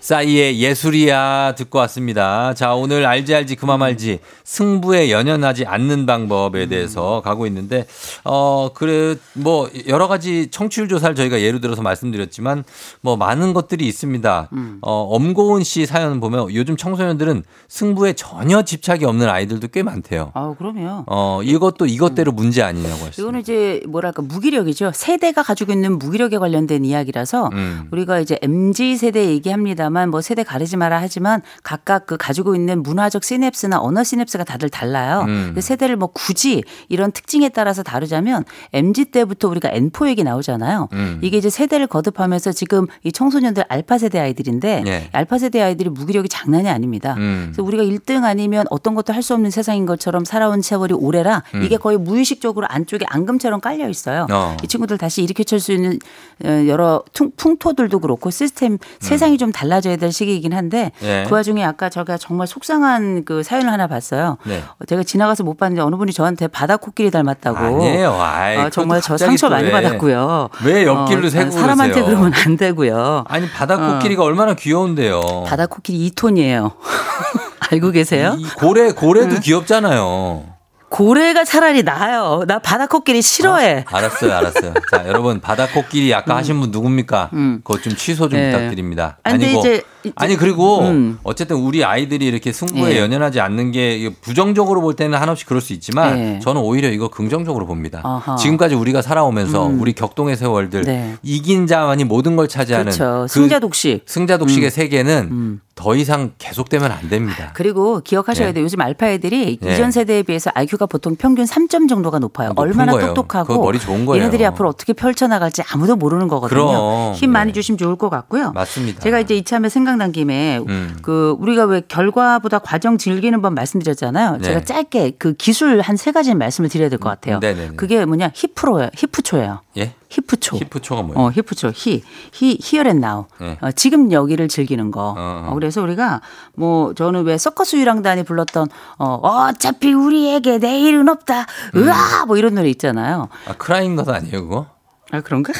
싸이의 예술이야 듣고 왔습니다. 자, 오늘 알지 알지 그만 말지 승부에 연연하지 않는 방법에 대해서 가고 있는데 어, 그래 뭐 여러 가지 청취율 조사를 저희가 예를 들어서 말씀드렸지만 뭐 많은 것들이 있습니다. 어, 엄고은 씨 사연 보면 요즘 청소년들은 승부에 전혀 집착이 없는 아이들도 꽤 많대요. 아, 그럼요. 어, 이것도 이것대로 문제 아니냐고 했어요. 이거는 이제 뭐랄까 무기력이죠. 세대가 가지고 있는 무기력에 관련된 이야기라서 음. 우리가 이제 MZ 세대 얘기합니다 만 뭐 세대 가리지 마라 하지만 각각 그 가지고 있는 문화적 시냅스나 언어 시냅스가 다들 달라요. 음. 근데 세대를 뭐 굳이 이런 특징에 따라서 다루자면 MZ 때부터 우리가 N4 얘기 나오잖아요. 음. 이게 이제 세대를 거듭하면서 지금 이 청소년들 알파 세대 아이들인데 예. 알파 세대 아이들이 무기력이 장난이 아닙니다. 음. 그래서 우리가 1등 아니면 어떤 것도 할 수 없는 세상인 것처럼 살아온 세월이 오래라 음. 이게 거의 무의식적으로 안쪽에 앙금처럼 깔려 있어요. 어. 이 친구들 다시 일으켜 칠수 있는 어, 여러 퉁- 풍토들도 그렇고 시스템 세상이 좀 달라져 달라져야 될 시기이긴 한데 예. 그 와중에 아까 제가 정말 속상한 그 사연을 하나 봤어요. 네. 어, 제가 지나가서 못 봤는데 어느 분이 저한테 바다 코끼리 닮았다고. 아니에요. 아이, 어, 정말 저 상처 또 많이 왜. 받았고요. 왜 옆길로 어, 새고 사람한테 그러세요? 그러면 안 되고요. 아니 바다 코끼리가 얼마나 귀여운데요. 바다 코끼리 2톤이에요. 알고 계세요? 이 고래 고래도 귀엽잖아요. 고래가 차라리 나아요. 나 바다 코끼리 싫어해. 알았어요, 알았어요. 자, 여러분 바다 코끼리 아까 하신 분 누굽니까? 그거 좀 취소 좀 음. 네. 부탁드립니다. 아니, 아니고 이제- 아니 그리고 음. 어쨌든 우리 아이들이 이렇게 승부에 예. 연연하지 않는 게 부정적으로 볼 때는 한없이 그럴 수 있지만 예. 저는 오히려 이거 긍정적으로 봅니다. 아하. 지금까지 우리가 살아오면서 음. 우리 격동의 세월들 네. 이긴 자만이 모든 걸 차지하는 그렇죠. 그 승자 독식. 승자 독식의 음. 세계는 더 이상 계속되면 안 됩니다. 그리고 기억하셔야 예. 돼요. 요즘 알파 애들이 예. 이전 세대에 비해서 IQ가 보통 평균 3점 정도가 높아요. 높은 얼마나 거예요. 똑똑하고 머리 좋은 거예요. 얘네들이 앞으로 어떻게 펼쳐나갈지 아무도 모르는 거거든요. 그럼. 힘 많이 주시면 좋을 것 같고요. 맞습니다. 제가 이제 이참에 생각 난 김에 음. 그 우리가 왜 결과보다 과정 즐기는 법 말씀드렸잖아요. 네. 제가 짧게 그 기술 한 세 가지 말씀을 드려야 될 것 같아요. 네네네. 그게 뭐냐 히프로예요. 히프초예요. 예? 히프초. 히프초가 뭐예요? 어, 히프초. 히, 히, 히어 앤 나우. 네. 어, 지금 여기를 즐기는 거. 어. 어, 그래서 우리가 뭐 저는 왜 서커스 유랑단이 불렀던 어, 어차피 우리에게 내일은 없다. 음. 으아! 뭐 이런 노래 있잖아요. 아, 크라잉 넛 아니에요, 그거? 아, 그런가?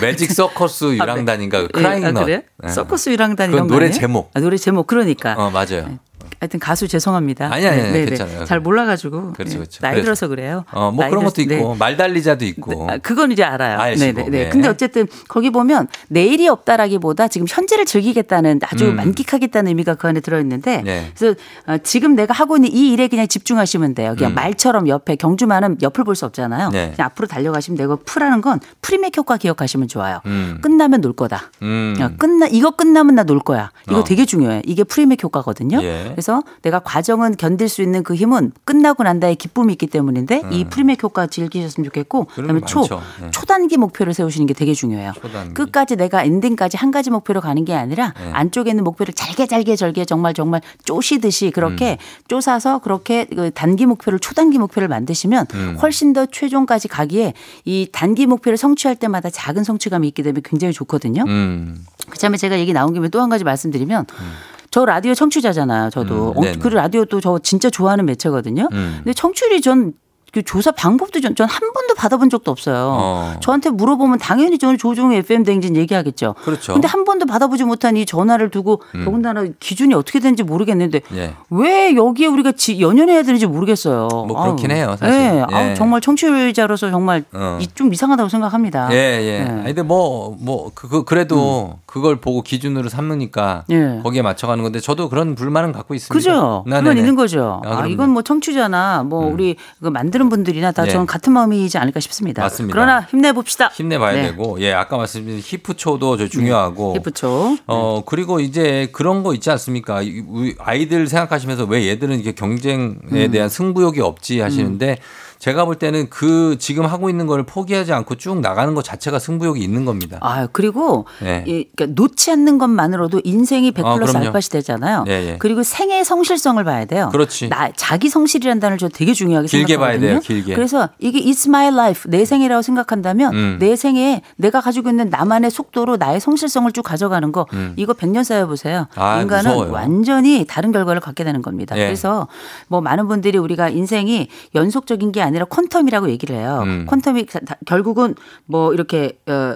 매직 서커스 유랑단인가? 그 크라잉 아? 네. 서커스 유랑단 그건 이런 거 노래 아니에요? 제목. 아, 노래 제목. 그러니까. 어, 맞아요. 하여튼 가수 죄송합니다. 아니, 아니, 아니, 네, 네. 괜찮아요. 잘 몰라가지고. 그렇죠, 네. 그렇죠. 나이 그래서. 들어서 그래요. 어, 뭐 그런 것도 있고, 네. 말달리자도 있고. 아, 그건 이제 알아요. 아시고, 네네. 네. 네. 근데 어쨌든 거기 보면 내일이 없다라기보다 지금 현재를 즐기겠다는 아주 음. 만끽하겠다는 의미가 그 안에 들어있는데 네. 그래서 어, 지금 내가 하고 있는 이 일에 그냥 집중하시면 돼요. 그냥 음. 말처럼 옆에 경주마는 옆을 볼 수 없잖아요. 네. 그냥 앞으로 달려가시면 되고 프라는 건 프리맥 효과 기억하시면 좋아요. 음. 끝나면 놀 거다. 음. 야, 끝나 이거 끝나면 나 놀 거야. 이거 어. 되게 중요해. 이게 프리맥 효과거든요. 예. 그래서 내가 과정은 견딜 수 있는 그 힘은 끝나고 난 다음의 기쁨이 있기 때문인데 이 프리맥 효과 즐기셨으면 좋겠고 그다음에 초. 네. 초단기 목표를 세우시는 게 되게 중요해요. 초단기. 끝까지 내가 ending까지 한 가지 목표로 가는 게 아니라 네. 안쪽에 있는 목표를 잘게 잘게 절게 정말 정말 쪼시듯이 그렇게 음. 쪼사서 그렇게 그 단기 목표를 초단기 목표를 만드시면 음. 훨씬 더 최종까지 가기에 이 단기 목표를 성취할 때마다 작은 성취감이 있기 때문에 굉장히 좋거든요. 음. 그다음에 제가 얘기 나온 김에 또 한 가지 말씀드리면 저 라디오 청취자잖아요. 저도 음, 어. 그 라디오도 저 진짜 좋아하는 매체거든요. 음. 근데 청취율이 전 그 조사 방법도 전 한 번도 받아본 적도 없어요. 어. 저한테 물어보면 당연히 저는 조종의 FM 댕진 얘기하겠죠. 그렇죠. 근데 한 번도 받아보지 못한 이 전화를 두고 음. 더군다나 기준이 어떻게 되는지 모르겠는데 예. 왜 여기에 우리가 지, 연연해야 되는지 모르겠어요. 뭐 그렇긴 아우. 해요, 사실. 네, 아우, 예. 정말 청취자로서 정말 어. 이- 좀 이상하다고 생각합니다. 예, 예. 네. 아니, 근데 뭐, 뭐, 그, 그, 그래도 그걸 보고 기준으로 삼으니까 예. 거기에 맞춰가는 건데 저도 그런 불만은 갖고 있습니다. 그죠? 네, 그건 네, 있는 네. 거죠. 아, 아. 이건 뭐 청취자나 뭐 우리 그 만 드는 분들이나 다 네. 저는 같은 마음이지 않을까 싶습니다. 맞습니다. 그러나 힘내봅시다. 힘내봐야 네. 되고, 예, 아까 말씀드린 히프초도 저 중요하고. 히프초. 어, 그리고 이제 그런 거 있지 않습니까? 아이들 생각하시면서 왜 얘들은 이렇게 경쟁에 음. 대한 승부욕이 없지 하시는데 제가 볼 때는 그 지금 하고 있는 걸 포기하지 않고 쭉 나가는 것 자체가 승부욕이 있는 겁니다. 아 그리고 네. 이, 그러니까 놓지 않는 것만으로도 인생이 100 아, 플러스 그럼요. 알파 시대잖아요. 예, 예. 그리고 생의 성실성을 봐야 돼요. 그렇지. 나 자기 성실이라는 단어를 저 되게 중요하게 길게 봐야 생각하거든요. 돼요, 길게. 그래서 이게 it's my life 내 생이라고 생각한다면 음. 내 생에 내가 가지고 있는 나만의 속도로 나의 성실성을 쭉 가져가는 거 음. 이거 100년 쌓여 보세요. 아, 인간은 무서워요. 완전히 다른 결과를 갖게 되는 겁니다. 예. 그래서 뭐 많은 분들이 우리가 인생이 연속적인 게 아니라 퀀텀이라고 얘기를 해요. 음. 퀀텀이 다- 결국은 뭐 이렇게 어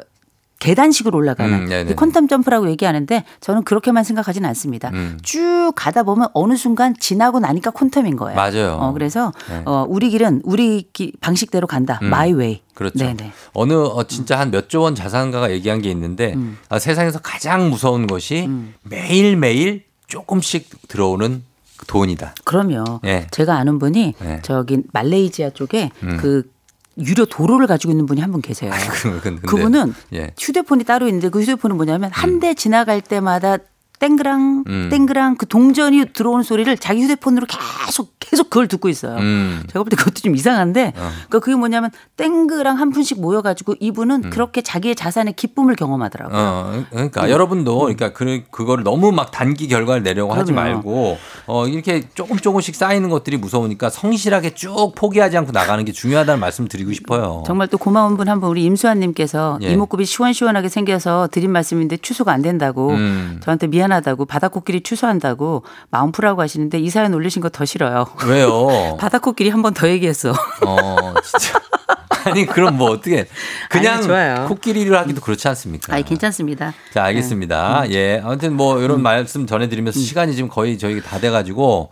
계단식으로 올라가는 음, 퀀텀 점프라고 얘기하는데 저는 그렇게만 생각하지는 않습니다. 음. 쭉 가다 보면 어느 순간 지나고 나니까 퀀텀인 거예요. 맞아요. 어, 그래서 네. 어, 우리 길은 우리 기- 방식대로 간다. 음. My way. 그렇죠. 네네. 어느 어, 진짜 한 몇 조 원 자산가가 얘기한 게 있는데 음. 아, 세상에서 가장 무서운 것이 매일 매일 조금씩 들어오는 돈이다. 그럼요. 예. 제가 아는 분이 네. 저기 말레이시아 쪽에 음. 그 유료 도로를 가지고 있는 분이 한 분 계세요. 그- 근데- 그분은 예. 휴대폰이 따로 있는데 그 휴대폰은 뭐냐면 한 대 지나갈 때마다 땡그랑 음. 땡그랑 그 동전이 들어오는 소리를 자기 휴대폰으로 계속 계속 그걸 듣고 있어요. 음. 제가 볼 때 그것도 좀 이상한데 어. 그러니까 그게 뭐냐면 땡그랑 한 푼씩 모여가지고 이분은 그렇게 자기의 자산의 기쁨을 경험하더라고요. 음. 어, 그러니까 음. 여러분도 그러니까 그 그거를 너무 막 단기 결과를 내려고 하지. 말고 어 이렇게 조금 조금씩 쌓이는 것들이 무서우니까 성실하게 쭉 포기하지 않고 나가는 게 중요하다는 말씀 드리고 싶어요. 정말 또 고마운 분 한 분 우리 임수환님께서 예. 이목구비 시원시원하게 생겨서 드린 말씀인데 취소가 안 된다고 음. 저한테 미안한 미안하다고 바다코끼리 취소한다고 마음 풀라고 하시는데 이 사연 올리신 거 더 싫어요. 왜요? 바다코끼리 한 번 더 얘기했어. 어, 진짜. 아니, 그럼 뭐 어떻게. 그냥 아니. 코끼리를 하기도 그렇지 않습니까? 아니 괜찮습니다. 자, 알겠습니다. 예. 아무튼 뭐 이런 말씀 전해드리면서 시간이 지금 거의 저희 다 돼가지고,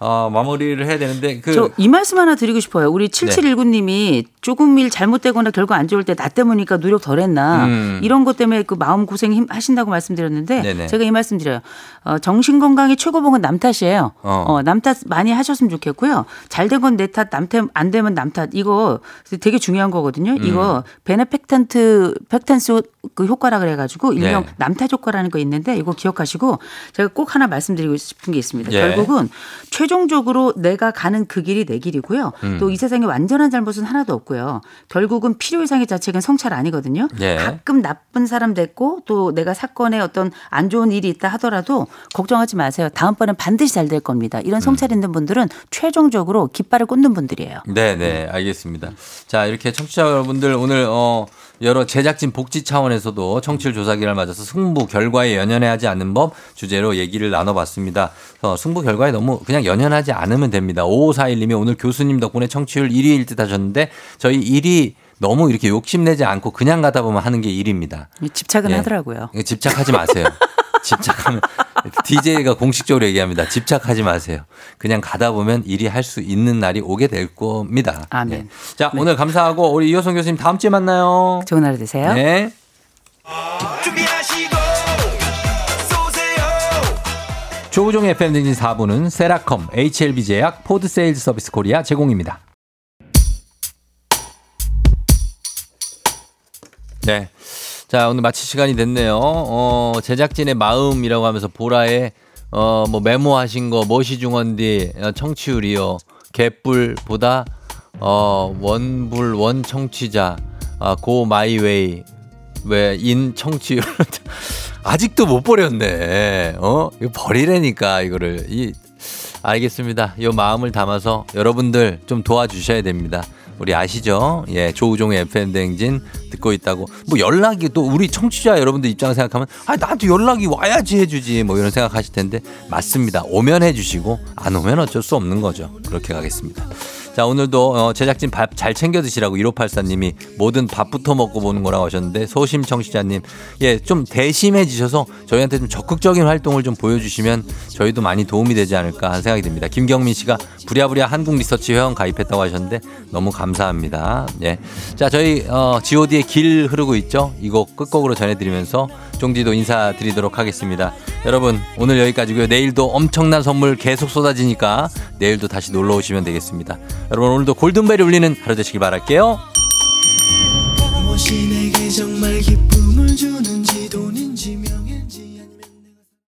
어. 마무리를 해야 되는데, 그. 저이 말씀 하나 드리고 싶어요. 우리 7719님이 조금 일 잘못되거나 결과 안 좋을 때 나 때문이니까 노력 덜 했나 음. 이런 것 때문에 그 마음 고생 힘 하신다고 말씀드렸는데 네네. 제가 이 말씀 드려요. 어, 정신 건강의 최고봉은 남 탓이에요. 어. 어, 남탓 많이 하셨으면 좋겠고요. 잘 된 건 내 탓, 남 탓 안 되면 남 탓. 이거 되게 중요한 거거든요. 음. 이거 베네펙탄트 펙탄스 그 효과라 그래가지고 일명 네. 남탓 효과라는 거 있는데 이거 기억하시고 제가 꼭 하나 말씀드리고 싶은 게 있습니다. 예. 결국은 최종적으로 내가 가는 그 길이 내 길이고요. 음. 또이 세상에 완전한 잘못은 하나도 없고요. 결국은 필요 이상의 자책은 성찰 아니거든요. 예. 가끔 나쁜 사람 됐고 또 내가 사건에 어떤 안 좋은 일이 있다 하더라도 걱정하지 마세요. 다음번엔 반드시 잘 될 겁니다. 이런 성찰 있는 분들은 최종적으로 깃발을 꽂는 분들이에요. 네, 네, 알겠습니다. 자, 이렇게 청취자 여러분들 오늘 어 여러 제작진 복지 차원에서도 청취율 조사 기를 맞아서 승부 결과에 연연해하지 않는 법 주제로 얘기를 나눠봤습니다. 어, 승부 결과에 너무 그냥 연연하지 않으면 됩니다. 5541님이 오늘 교수님 덕분에 청취율 1위일 듯 하셨는데 저희 1위 너무 이렇게 욕심내지 않고 그냥 가다 보면 하는 게 일입니다. 집착은 예. 하더라고요. 집착하지 마세요. 집착하면 DJ가 공식적으로 얘기합니다. 집착하지 마세요. 그냥 가다 보면 일이 할 수 있는 날이 오게 될 겁니다. 아멘. 네. 자, 오늘 감사하고 우리 이호성 교수님 다음 주에 만나요. 좋은 하루 되세요. 네. 조우종 FM 댕진 4부는 세라컴, HLB 제약, 포드 세일즈 서비스 코리아 제공입니다. 네. 자, 오늘 마칠 시간이 됐네요. 어, 제작진의 마음이라고 하면서 보라에 어, 뭐 메모하신 거 멋이 중원디 어, 청취율이요. 개뿔보다 어, 원불 원 청취자 아, 고 마이웨이 왜 인 청취율 아직도 못 버렸네. 어? 이거 버리라니까 이거를 이 알겠습니다. 이 마음을 담아서 여러분들 좀 도와주셔야 됩니다. 우리 아시죠? 예, 조우종의 FM 대행진 듣고 있다고. 뭐 연락이 또 우리 청취자 여러분들 입장 생각하면 아, 나한테 연락이 와야지 해주지 뭐 이런 생각하실 텐데 맞습니다. 오면 해주시고 안 오면 어쩔 수 없는 거죠. 그렇게 가겠습니다. 자, 오늘도 어, 제작진 밥 잘 챙겨 드시라고 1584님이 뭐든 밥부터 먹고 보는 거라고 하셨는데 소심 청취자님, 예, 좀 대심해 지셔서 저희한테 좀 적극적인 활동을 좀 보여주시면 저희도 많이 도움이 되지 않을까 하는 생각이 듭니다. 김경민 씨가 부랴부랴 한국 리서치 회원 가입했다고 하셨는데 너무 감사합니다. 예. 자, 저희 어, G.O.D의 길 흐르고 있죠? 이 곡 끝곡으로 전해드리면서 종디도 인사드리도록 하겠습니다. 여러분, 오늘 여기까지고요. 내일도 엄청난 선물 계속 쏟아지니까 내일도 다시 놀러 오시면 되겠습니다. 여러분, 오늘도 골든벨이 울리는 하루 되시길 바랄게요.